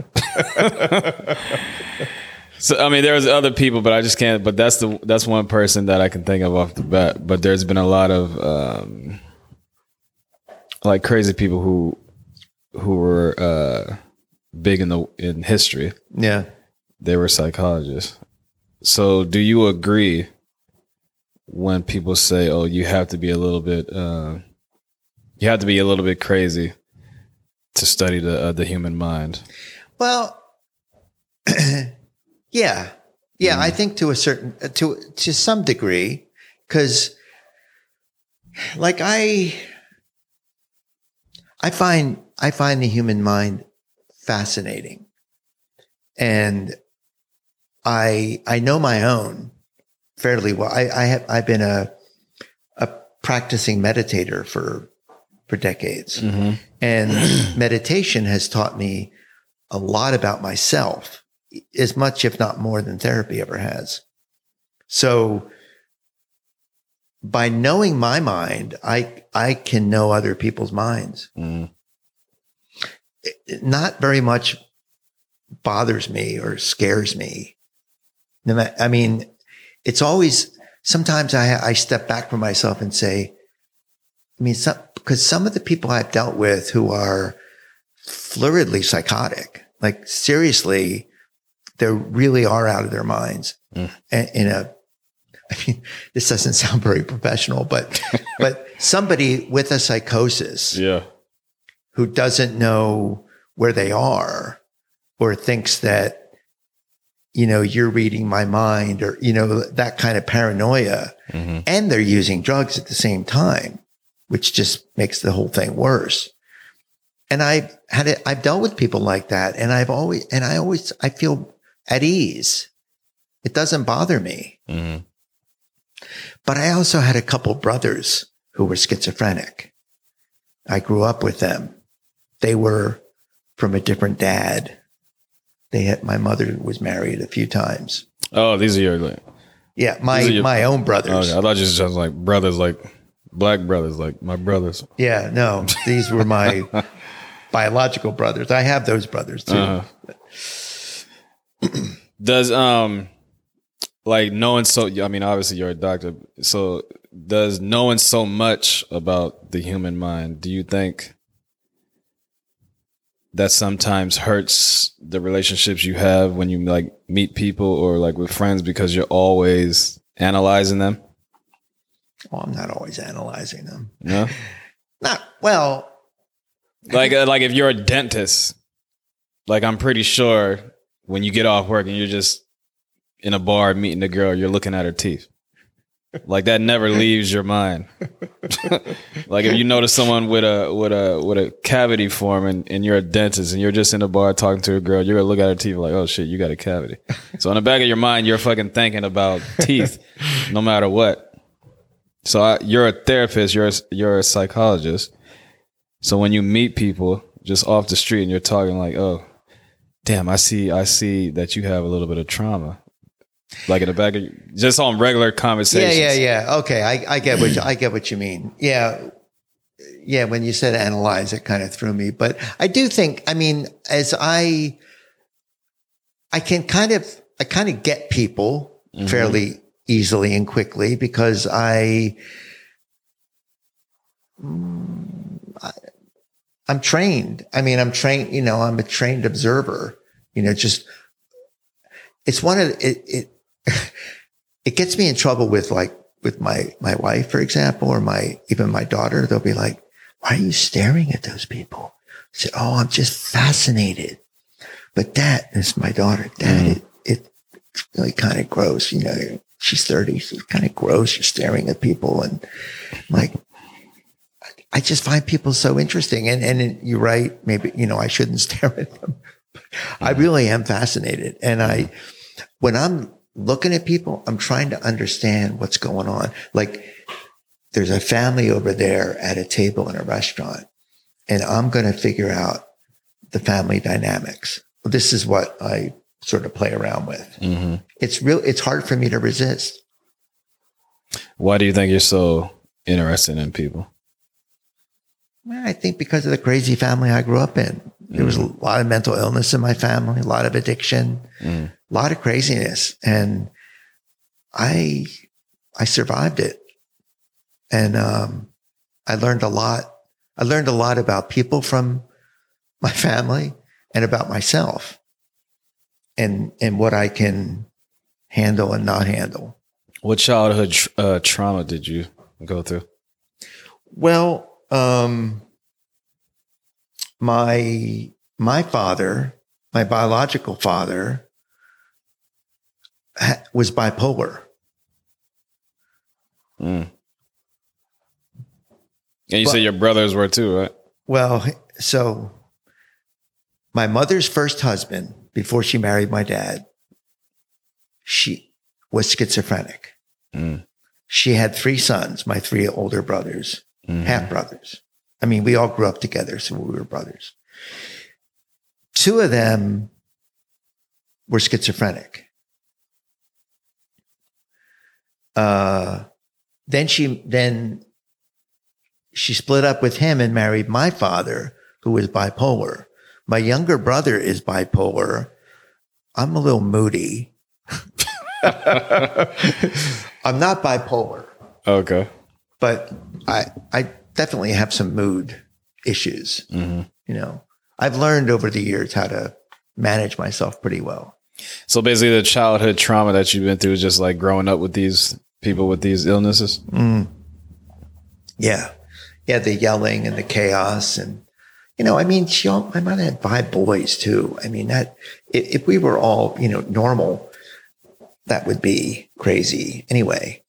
so I mean, there was other people, but I just can't. But that's the that's one person that I can think of off the bat. But there's been a lot of um, like crazy people who who were uh, big in the in history. Yeah. They were psychologists. So, do you agree when people say, "Oh, you have to be a little bit, uh, you have to be a little bit crazy to study the uh, the human mind"? Well, yeah, yeah. I think to a certain to to some degree, because like I, I find I find the human mind fascinating, and I I know my own fairly well. I, I have I've been a a practicing meditator for for decades. Mm-hmm. And meditation has taught me a lot about myself, as much, if not more, than therapy ever has. So by knowing my mind, I I can know other people's minds. Mm. It- not very much bothers me or scares me. I mean, it's always sometimes I I step back from myself and say, I mean, some, because some of the people I've dealt with who are floridly psychotic, like seriously, they really are out of their minds. Mm. In a, I mean, this doesn't sound very professional, but but somebody with a psychosis Yeah. who doesn't know where they are or thinks that you know you're reading my mind or you know that kind of paranoia hmm and they're using drugs at the same time which just makes the whole thing worse and i've had it i've dealt with people like that and i've always and i always i feel at ease it doesn't bother me hmm but I also had a couple brothers who were schizophrenic. I grew up with them. They were from a different dad. They had, my mother was married a few times. Oh, these are your like. Yeah, my, your- my own brothers. Okay, I thought you just like brothers, like black brothers, like my brothers. Yeah, no, these were my biological brothers. I have those brothers too. Uh-huh. Does um like knowing so I mean obviously you're a doctor so does knowing so much about the human mind do you think that sometimes hurts the relationships you have when you like meet people or like with friends because you're always analyzing them? Well, I'm not always analyzing them. No? Not well. like uh, like if you're a dentist like i'm pretty sure when you get off work and you're just in a bar meeting a girl you're looking at her teeth. Like that never leaves your mind. Like if you notice someone with a with a with a cavity form and, and you're a dentist and you're just in a bar talking to a girl you're gonna look at her teeth like oh shit you got a cavity. So in the back of your mind you're fucking thinking about teeth no matter what. So I, you're a therapist you're a, you're a psychologist. So when you meet people just off the street and you're talking like, oh, damn, I see, I see that you have a little bit of trauma, like in the back of just on regular conversations. yeah, yeah. Yeah. Okay, I, I get what you, I get what you mean. Yeah, yeah. When you said analyze, it kind of threw me. But I do think, I mean, as I, I can kind of, I kind of get people Mhm. fairly easily and quickly because I, Mm, I, I'm trained. I mean, I'm trained. You know, I'm a trained observer. You know, just it's one of it. It it gets me in trouble with like with my my wife, for example, or my even my daughter. They'll be like, "Why are you staring at those people?" I said, "Oh, I'm just fascinated." But that is my daughter. Dad, Mhm. it, it it's really kind of gross. You know, she's 30. She's kind of gross. You're staring at people, and I'm like, I just find people so interesting. And and you're right. Maybe you know I shouldn't stare at them. I really am fascinated, and I when I'm looking at people, I'm trying to understand what's going on. Like there's a family over there at a table in a restaurant, and I'm going to figure out the family dynamics. This is what I sort of play around with. hmm It's real. It's hard for me to resist. Why do you think you're so interested in people? Well, I think because of the crazy family I grew up in. There was a lot of mental illness in my family, a lot of addiction, Mm. a lot of craziness. And I I survived it. And um, I learned a lot. I learned a lot about people from my family and about myself and and what I can handle and not handle. What childhood tr- uh, trauma did you go through? Well, um, my my father, my biological father, ha- was bipolar. Mm. And you But- said your brothers were too, right? Well, so my mother's first husband, before she married my dad, she was schizophrenic. Mm. She had three sons, my three older brothers. Mhm. half brothers. I mean, we all grew up together, so we were brothers. Two of them were schizophrenic. Uh, then she then she split up with him and married my father, who was bipolar. My younger brother is bipolar. I'm a little moody. I'm not bipolar, Okay. But I I definitely have some mood issues. hmm You know, I've learned over the years how to manage myself pretty well. So basically, the childhood trauma that you've been through is just like growing up with these people with these illnesses. Mm. Yeah. Yeah. The yelling and the chaos. And, you know, I mean, she, all- my mother had five boys too. I mean, that, if, if we were all, you know, normal, that would be crazy anyway.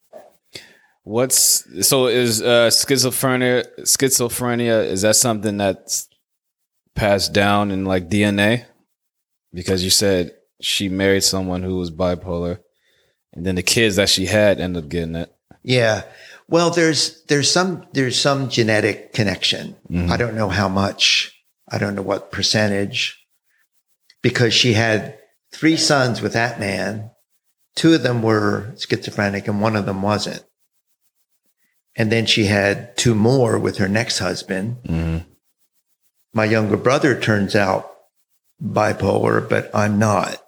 What's so is uh, schizophrenia? Schizophrenia is that something that's passed down in like DNA? Because you said she married someone who was bipolar, and then the kids that she had ended up getting it. Yeah. Well, there's, there's some, there's some genetic connection. Mhm. I don't know how much. I don't know what percentage because she had three sons with that man. Two of them were schizophrenic and one of them wasn't. And then she had two more with her next husband. Mm-hmm. My younger brother turns out bipolar, but I'm not.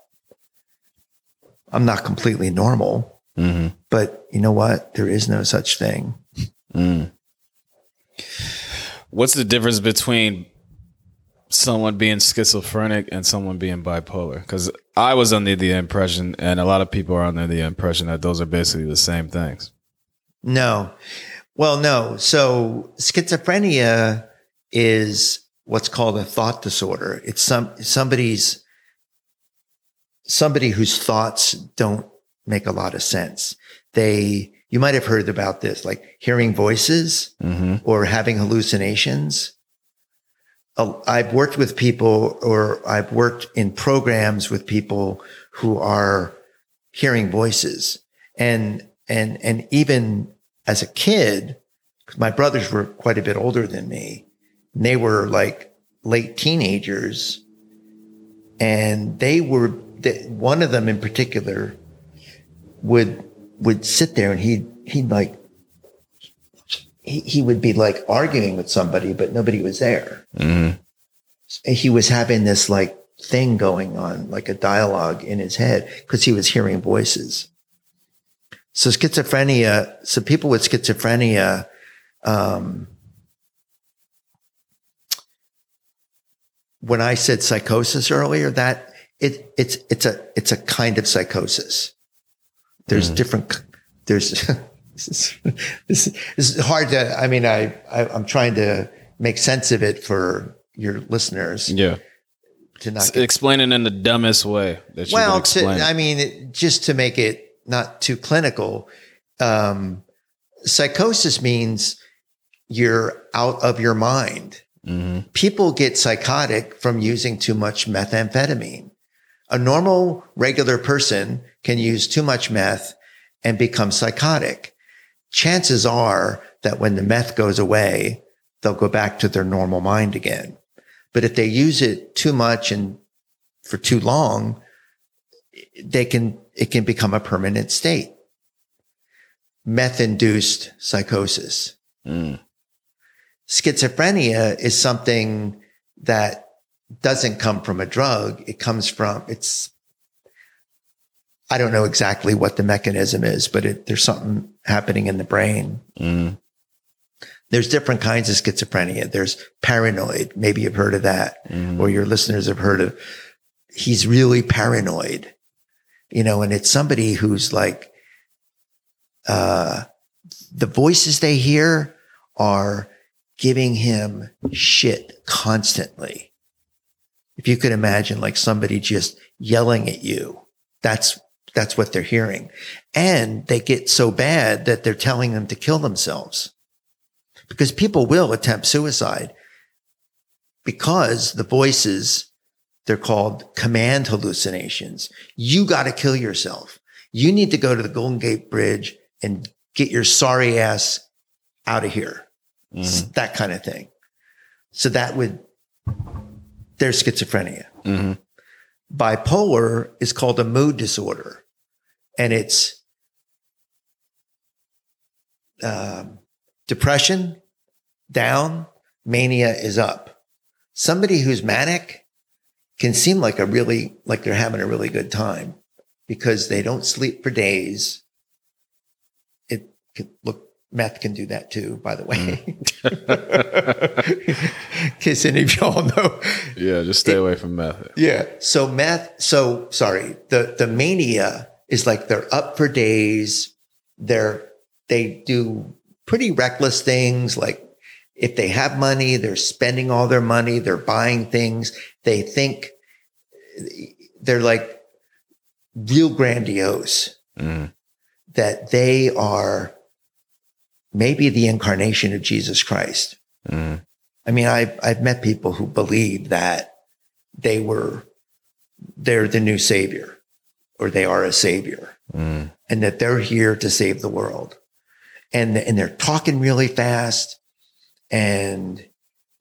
I'm not completely normal, Mm-hmm. but you know what? There is no such thing. Mm. What's the difference between someone being schizophrenic and someone being bipolar? Because I was under the impression, and a lot of people are under the impression that those are basically the same things. No. Well, no. So schizophrenia is what's called a thought disorder. It's some somebody's somebody whose thoughts don't make a lot of sense. They you might have heard about this, like hearing voices Mm-hmm. or having hallucinations. I've worked with people or I've worked in programs with people who are hearing voices and, and, and even as a kid, my brothers were quite a bit older than me. And they were like late teenagers and they were, one of them in particular would, would sit there and he'd, he'd like he, he would be like arguing with somebody, but nobody was there. Mm-hmm. He was having this like thing going on, like a dialogue in his head because he was hearing voices. So schizophrenia, so people with schizophrenia, um, when I said psychosis earlier, that it, it's, it's a, it's a kind of psychosis. There's Mhm. different, there's, this is, this, this is hard to, I mean, I, I, I'm trying to make sense of it for your listeners Yeah. to not S- get Explain it in the dumbest way that you well, can to. I mean, just to make it not too clinical, um, psychosis means you're out of your mind. mm-hmm. People get psychotic from using too much methamphetamine. A normal, regular person can use too much meth and become psychotic. Chances are that when the meth goes away, they'll go back to their normal mind again. But if they use it too much and for too long, they can, it can become a permanent state. Meth induced psychosis. Mm. Schizophrenia is something that doesn't come from a drug. It comes from, it's, I don't know exactly what the mechanism is, but it, there's something happening in the brain. Mm. There's different kinds of schizophrenia. There's paranoid. Maybe you've heard of that Mhm. or your listeners have heard of. He's really paranoid, you know, and it's somebody who's like, uh, the voices they hear are giving him shit constantly. If you could imagine like somebody just yelling at you, that's, that's what they're hearing. And they get so bad that they're telling them to kill themselves because people will attempt suicide because the voices, they're called command hallucinations. You got to kill yourself. You need to go to the Golden Gate Bridge and get your sorry ass out of here. Mhm. That kind of thing. So that would, there's schizophrenia. Mhm. Bipolar is called a mood disorder and it's um, depression down, mania is up. Somebody who's manic can seem like a really like they're having a really good time because they don't sleep for days. It can look meth can do that too, by the way. Mm. In case any of y'all know. Yeah, just stay away from meth. Yeah. So meth, so sorry, the the mania is like they're up for days. They're they do pretty reckless things like if they have money, they're spending all their money, they're buying things. They think they're like real grandiose Mm. that they are maybe the incarnation of Jesus Christ. Mm. I mean, I've, I've met people who believe that they were, they're the new savior or they are a savior Mm. and that they're here to save the world. And, and they're talking really fast and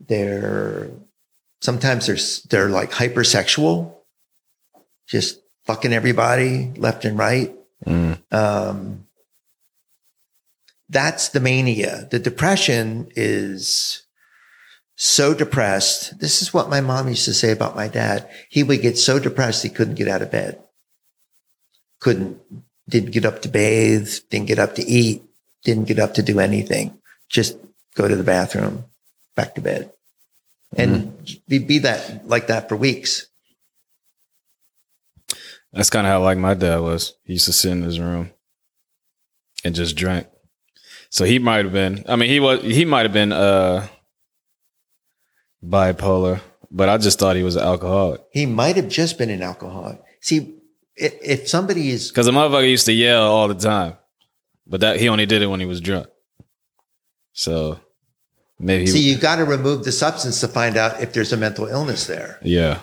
they're, sometimes they're, they're like hypersexual, just fucking everybody left and right. Mm. Um, that's the mania. The depression is so depressed. This is what my mom used to say about my dad. He would get so depressed he couldn't get out of bed. Couldn't, didn't get up to bathe, didn't get up to eat, didn't get up to do anything. Just go to the bathroom, back to bed. And he'd be that like that for weeks. That's kind of how like my dad was. He used to sit in his room and just drink. So he might have been. I mean, he was. He might have been uh bipolar, but I just thought he was an alcoholic He might have just been an alcoholic. See, if, if somebody is because the motherfucker used to yell all the time, but that he only did it when he was drunk. So maybe. See, you got to remove the substance to find out if there's a mental illness there. yeah.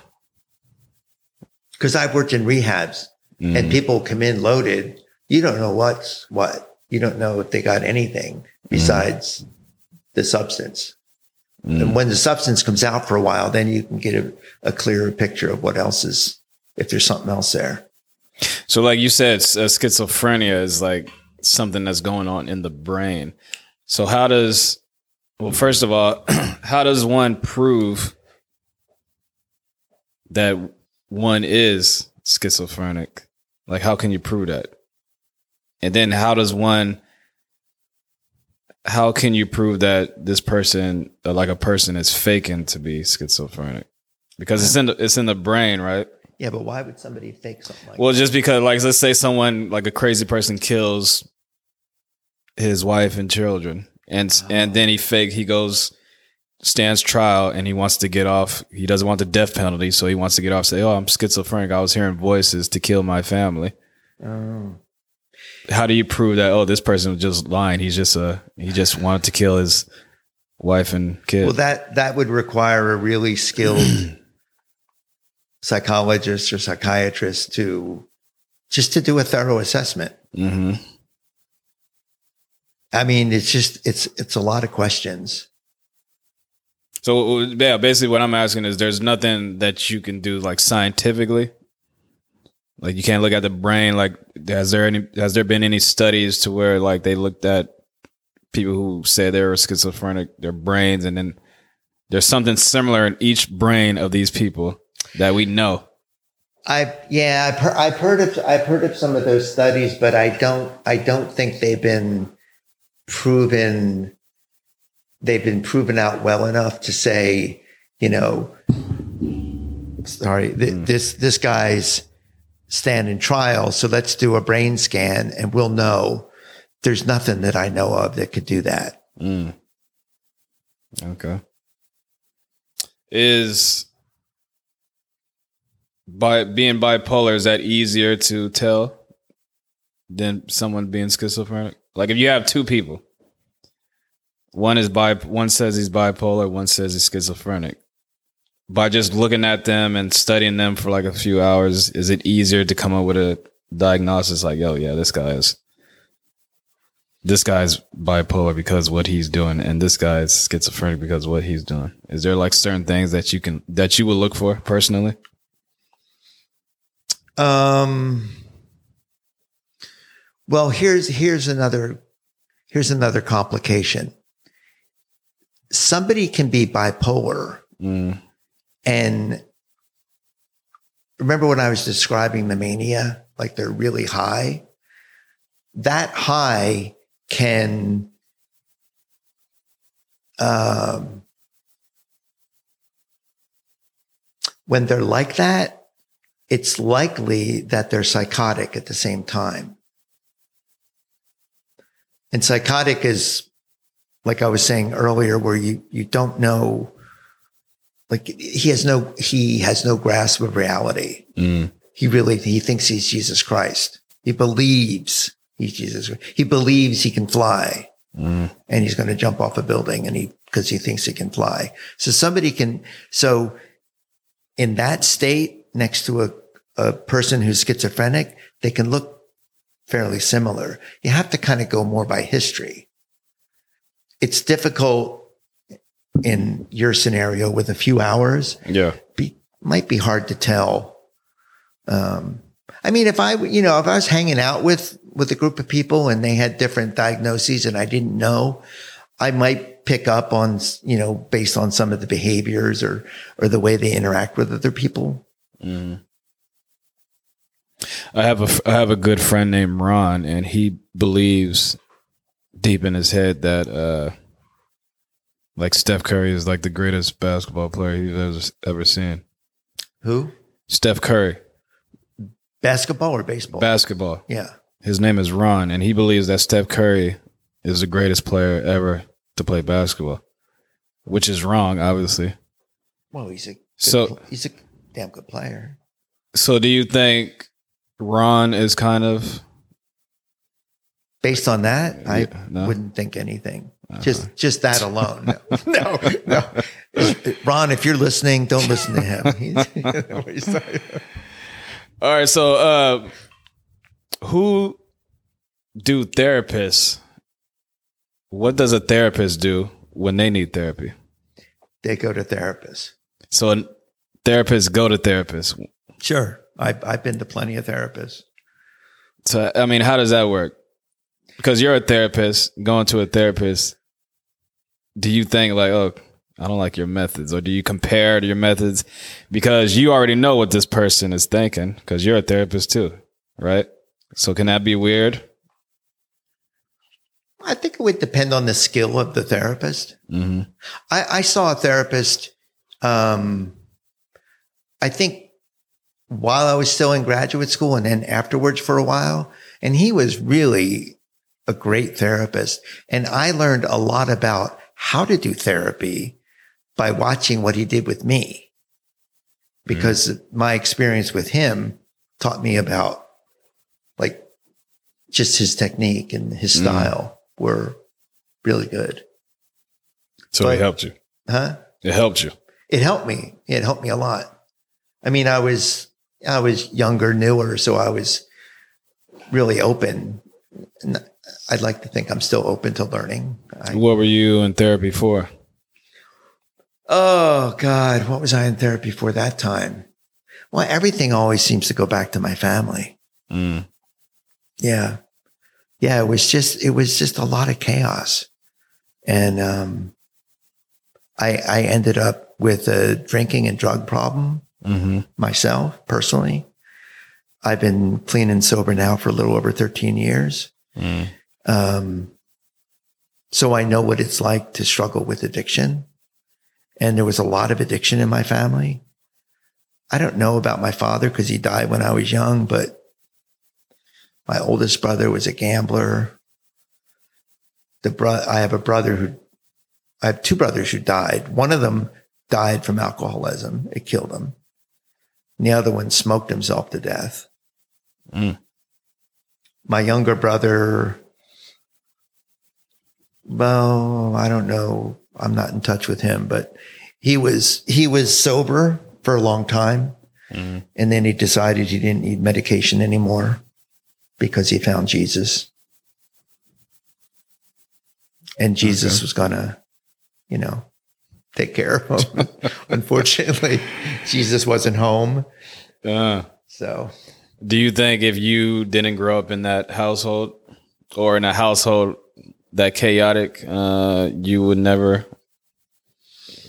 Because I've worked in rehabs Mm. and people come in loaded. You don't know what's what. You don't know if they got anything besides the substance. Mm. And when the substance comes out for a while, then you can get a, a clearer picture of what else is, if there's something else there. So, like you said, uh, schizophrenia is like something that's going on in the brain. So, how does, well, first of all, how does one prove that one is schizophrenic? Like, how can you prove that? And then, how does one, how can you prove that this person, uh, like a person, is faking to be schizophrenic? Because it's in the, it's in the brain, right? Yeah, but why would somebody fake something like Well, just because, like, let's say someone like a crazy person kills his wife and children, and and then he fake he goes stands trial and he wants to get off. He doesn't want the death penalty, so he wants to get off. Say, "Oh, I'm schizophrenic. I was hearing voices to kill my family." Oh. How do you prove that? Oh, this person was just lying. He's just uh he just wanted to kill his wife and kid. Well, that that would require a really skilled psychologist or psychiatrist to just to do a thorough assessment. hmm I mean, it's just it's it's a lot of questions. So yeah, basically, what I'm asking is, there's nothing that you can do like scientifically. Like you can't look at the brain. Like, has there any? Has there been any studies to where like they looked at people who say they were schizophrenic, their brains, and then there's something similar in each brain of these people that we know. I yeah, I've heard, I've heard of I've heard of some of those studies, but I don't I don't think they've been proven they've been proven out well enough to say, you know, sorry, th- this this guy's standing trial, so let's do a brain scan and we'll know. There's nothing that I know of that could do that. Mm. Okay. Is by being bipolar is that easier to tell than someone being schizophrenic? Like if you have two people, one is bi one says he's bipolar, one says he's schizophrenic. By just looking at them and studying them for like a few hours, is it easier to come up with a diagnosis like, oh yeah, this guy is this guy's bipolar because what he's doing and this guy's schizophrenic because what he's doing is there like certain things that you can that you would look for personally Um, well, here's here's another here's another complication. Somebody can be bipolar Mm. and remember when I was describing the mania, like they're really high? That high can um, when they're like that, it's likely that they're psychotic at the same time. And psychotic is, like I was saying earlier, where you, you don't know, like he has no, he has no grasp of reality. Mm. He really, he thinks he's Jesus Christ. He believes he's Jesus. He believes he can fly Mm. and he's going to jump off a building and he, cause he thinks he can fly. So somebody can, so in that state next to a, a person who's schizophrenic, they can look fairly similar. You have to kind of go more by history. It's difficult in your scenario with a few hours. Yeah. Be, might be hard to tell. Um, I mean, if I, you know, if I was hanging out with, with a group of people and they had different diagnoses and I didn't know, I might pick up on, you know, based on some of the behaviors or, or the way they interact with other people. Mm. I have a I have a good friend named Ron, and he believes deep in his head that uh, like Steph Curry is like the greatest basketball player he's ever ever seen. Who? Steph Curry, Basketball or baseball? basketball. yeah. His name is Ron, and he believes that Steph Curry is the greatest player ever to play basketball, which is wrong, obviously. Well, he's a, good So- pl- he's a damn good player. So, do you think Ron is kind of Based on that, I Yeah, no? wouldn't think anything. Uh-huh. Just, just that alone. No, no, no. Ron, if you're listening, don't listen to him. All right, so uh who do therapists? What does a therapist do when they need therapy? they go to therapists. So therapists go to therapists. Sure. I've, I've been to plenty of therapists. So I mean, how does that work? Because you're a therapist, going to a therapist, do you think like, oh, I don't like your methods, or do you compare to your methods because you already know what this person is thinking because you're a therapist too, right? So can that be weird? I think it would depend on the skill of the therapist. Mm-hmm. I, I saw a therapist, um, I think while I was still in graduate school and then afterwards for a while. And he was really a great therapist. And I learned a lot about how to do therapy by watching what he did with me. Because my experience with him taught me about like just his technique and his Mm. style were really good. So But- it helped you. Huh? It helped you. it helped me. It helped me a lot. I mean, I was, I was younger, newer, so I was really open. And I'd like to think I'm still open to learning. I, What were you in therapy for? oh God, what was I in therapy for that time? Well, everything always seems to go back to my family. Mm. Yeah. Yeah. It was just, it was just a lot of chaos. And, um, I, I ended up with a drinking and drug problem. Mm-hmm. myself personally. I've been clean and sober now for a little over 13 years. Mm. Um, so I know what it's like to struggle with addiction. And there was a lot of addiction in my family. I don't know about my father because he died when I was young, but my oldest brother was a gambler. The bro- I have a brother who, I have two brothers who died. One of them died from alcoholism. It killed him. And the other one smoked himself to death. Mm. My younger brother, well, I don't know. I'm not in touch with him, but he was, he was sober for a long time. Mm. And then he decided he didn't need medication anymore because he found Jesus. And Jesus Okay. was going to, you know, take care of him. Unfortunately, Jesus wasn't home. Uh, So, do you think if you didn't grow up in that household or in a household that chaotic, uh, you would never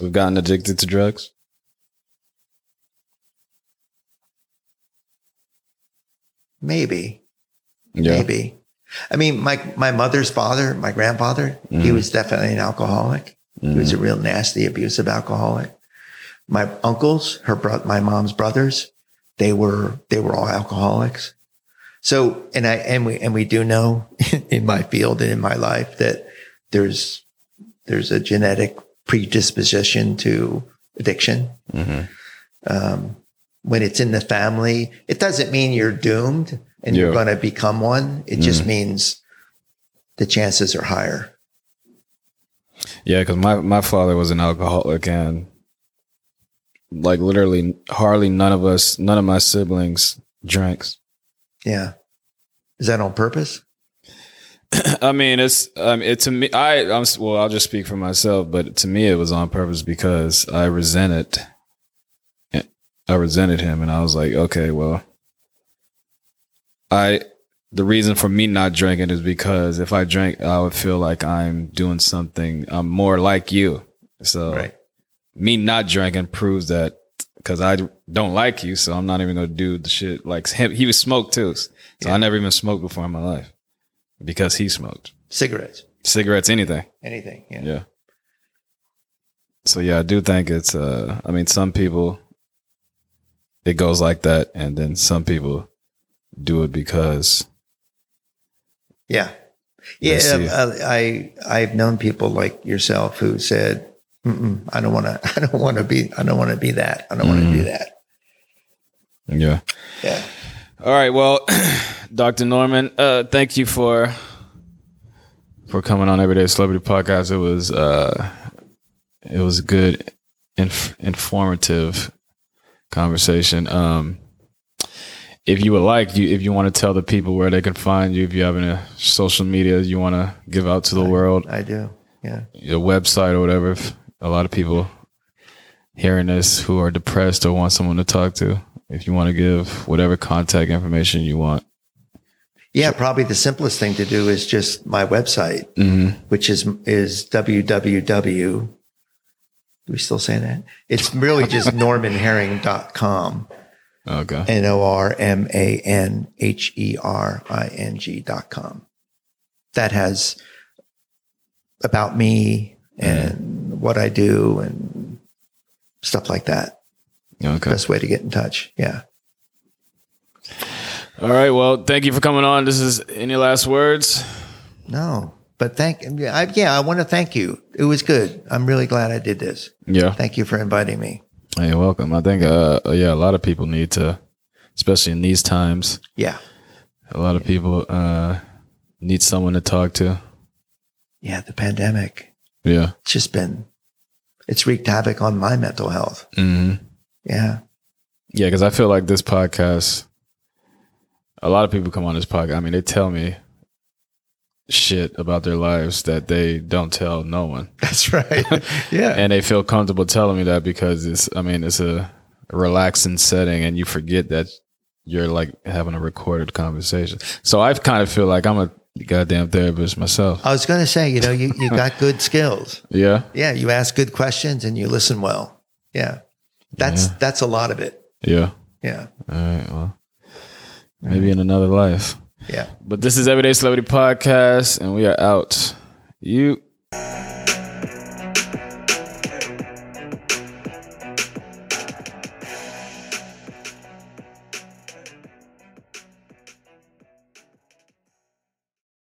have gotten addicted to drugs? Maybe, Yeah. maybe. I mean, my my mother's father, my grandfather, he Mhm. was definitely an alcoholic. He was a real nasty, abusive alcoholic. My uncles, her bro- my mom's brothers, they were they were all alcoholics. So, and I and we and we do know in my field and in my life that there's there's a genetic predisposition to addiction. Mhm. Um, when it's in the family, it doesn't mean you're doomed and you're going to become one. It just means the chances are higher. Yeah, because my, my father was an alcoholic and like literally hardly none of us, none of my siblings drinks. Yeah. Is that on purpose? I mean, it's um, it to me. I I'm well. I'll just speak for myself, but to me, it was on purpose because I resented. I resented him, and I was like, okay, well, I. The reason for me not drinking is because if I drink, I would feel like I'm doing something. I'm more like you. So Right. me not drinking proves that because I don't like you, so I'm not even gonna do the shit like him. He was smoked too, so I never even smoked before in my life because he smoked Cigarettes, cigarettes, anything. anything. Yeah. Yeah. So yeah, I do think it's. uh I mean, some people it goes like that, and then some people do it because Yeah. Yeah. Let's uh, I, I've known people like yourself who said, I don't want to, I don't want to be, I don't want to be that. I don't want to Mm-hmm. do that. yeah. Yeah. All right. Well, Dr. Norman, uh, thank you for for coming on Everyday Celebrity Podcast. It was uh, it was a good, inf- informative conversation. Um, if you would like, you if you want to tell the people where they can find you, if you have any social media you want to give out to the world, I do. Yeah. your website or whatever. If a lot of people hearing this who are depressed or want someone to talk to, if you want to give whatever contact information you want. Yeah. Probably the simplest thing to do is just my website, Mm-hmm. which is, is www. Do we still say that? It's really just normanherring.com. Okay. N O R M A N H E R I N G dot com. That has about me and what I do and stuff like that. Okay. Best way to get in touch. Yeah. All right. Well, thank you for coming on. This is any last words? No, but thank, I, yeah, I want to thank you. It was good. I'm really glad I did this. Yeah. Thank you for inviting me. Hey, you're welcome. I think, uh, yeah, a lot of people need to, especially in these times, Yeah. a lot of people, uh, need someone to talk to. Yeah. The pandemic. Yeah. It's just been, it's wreaked havoc on my mental health. Mm-hmm. Yeah. Yeah, because I feel like this podcast, a lot of people come on this podcast. I mean, they tell me shit about their lives that they don't tell no one. That's right. yeah. And they feel comfortable telling me that because it's, I mean, it's a relaxing setting and you forget that you're like having a recorded conversation. So I kind of feel like I'm a goddamn therapist myself. I was going to say, you know, you, you got good skills. Yeah. Yeah, you ask good questions and you listen well. Yeah. That's Yeah. that's a lot of it. Yeah. Yeah. All right. Well, maybe in another life. Yeah. But this is Everyday Celebrity Podcast, and we are out. You.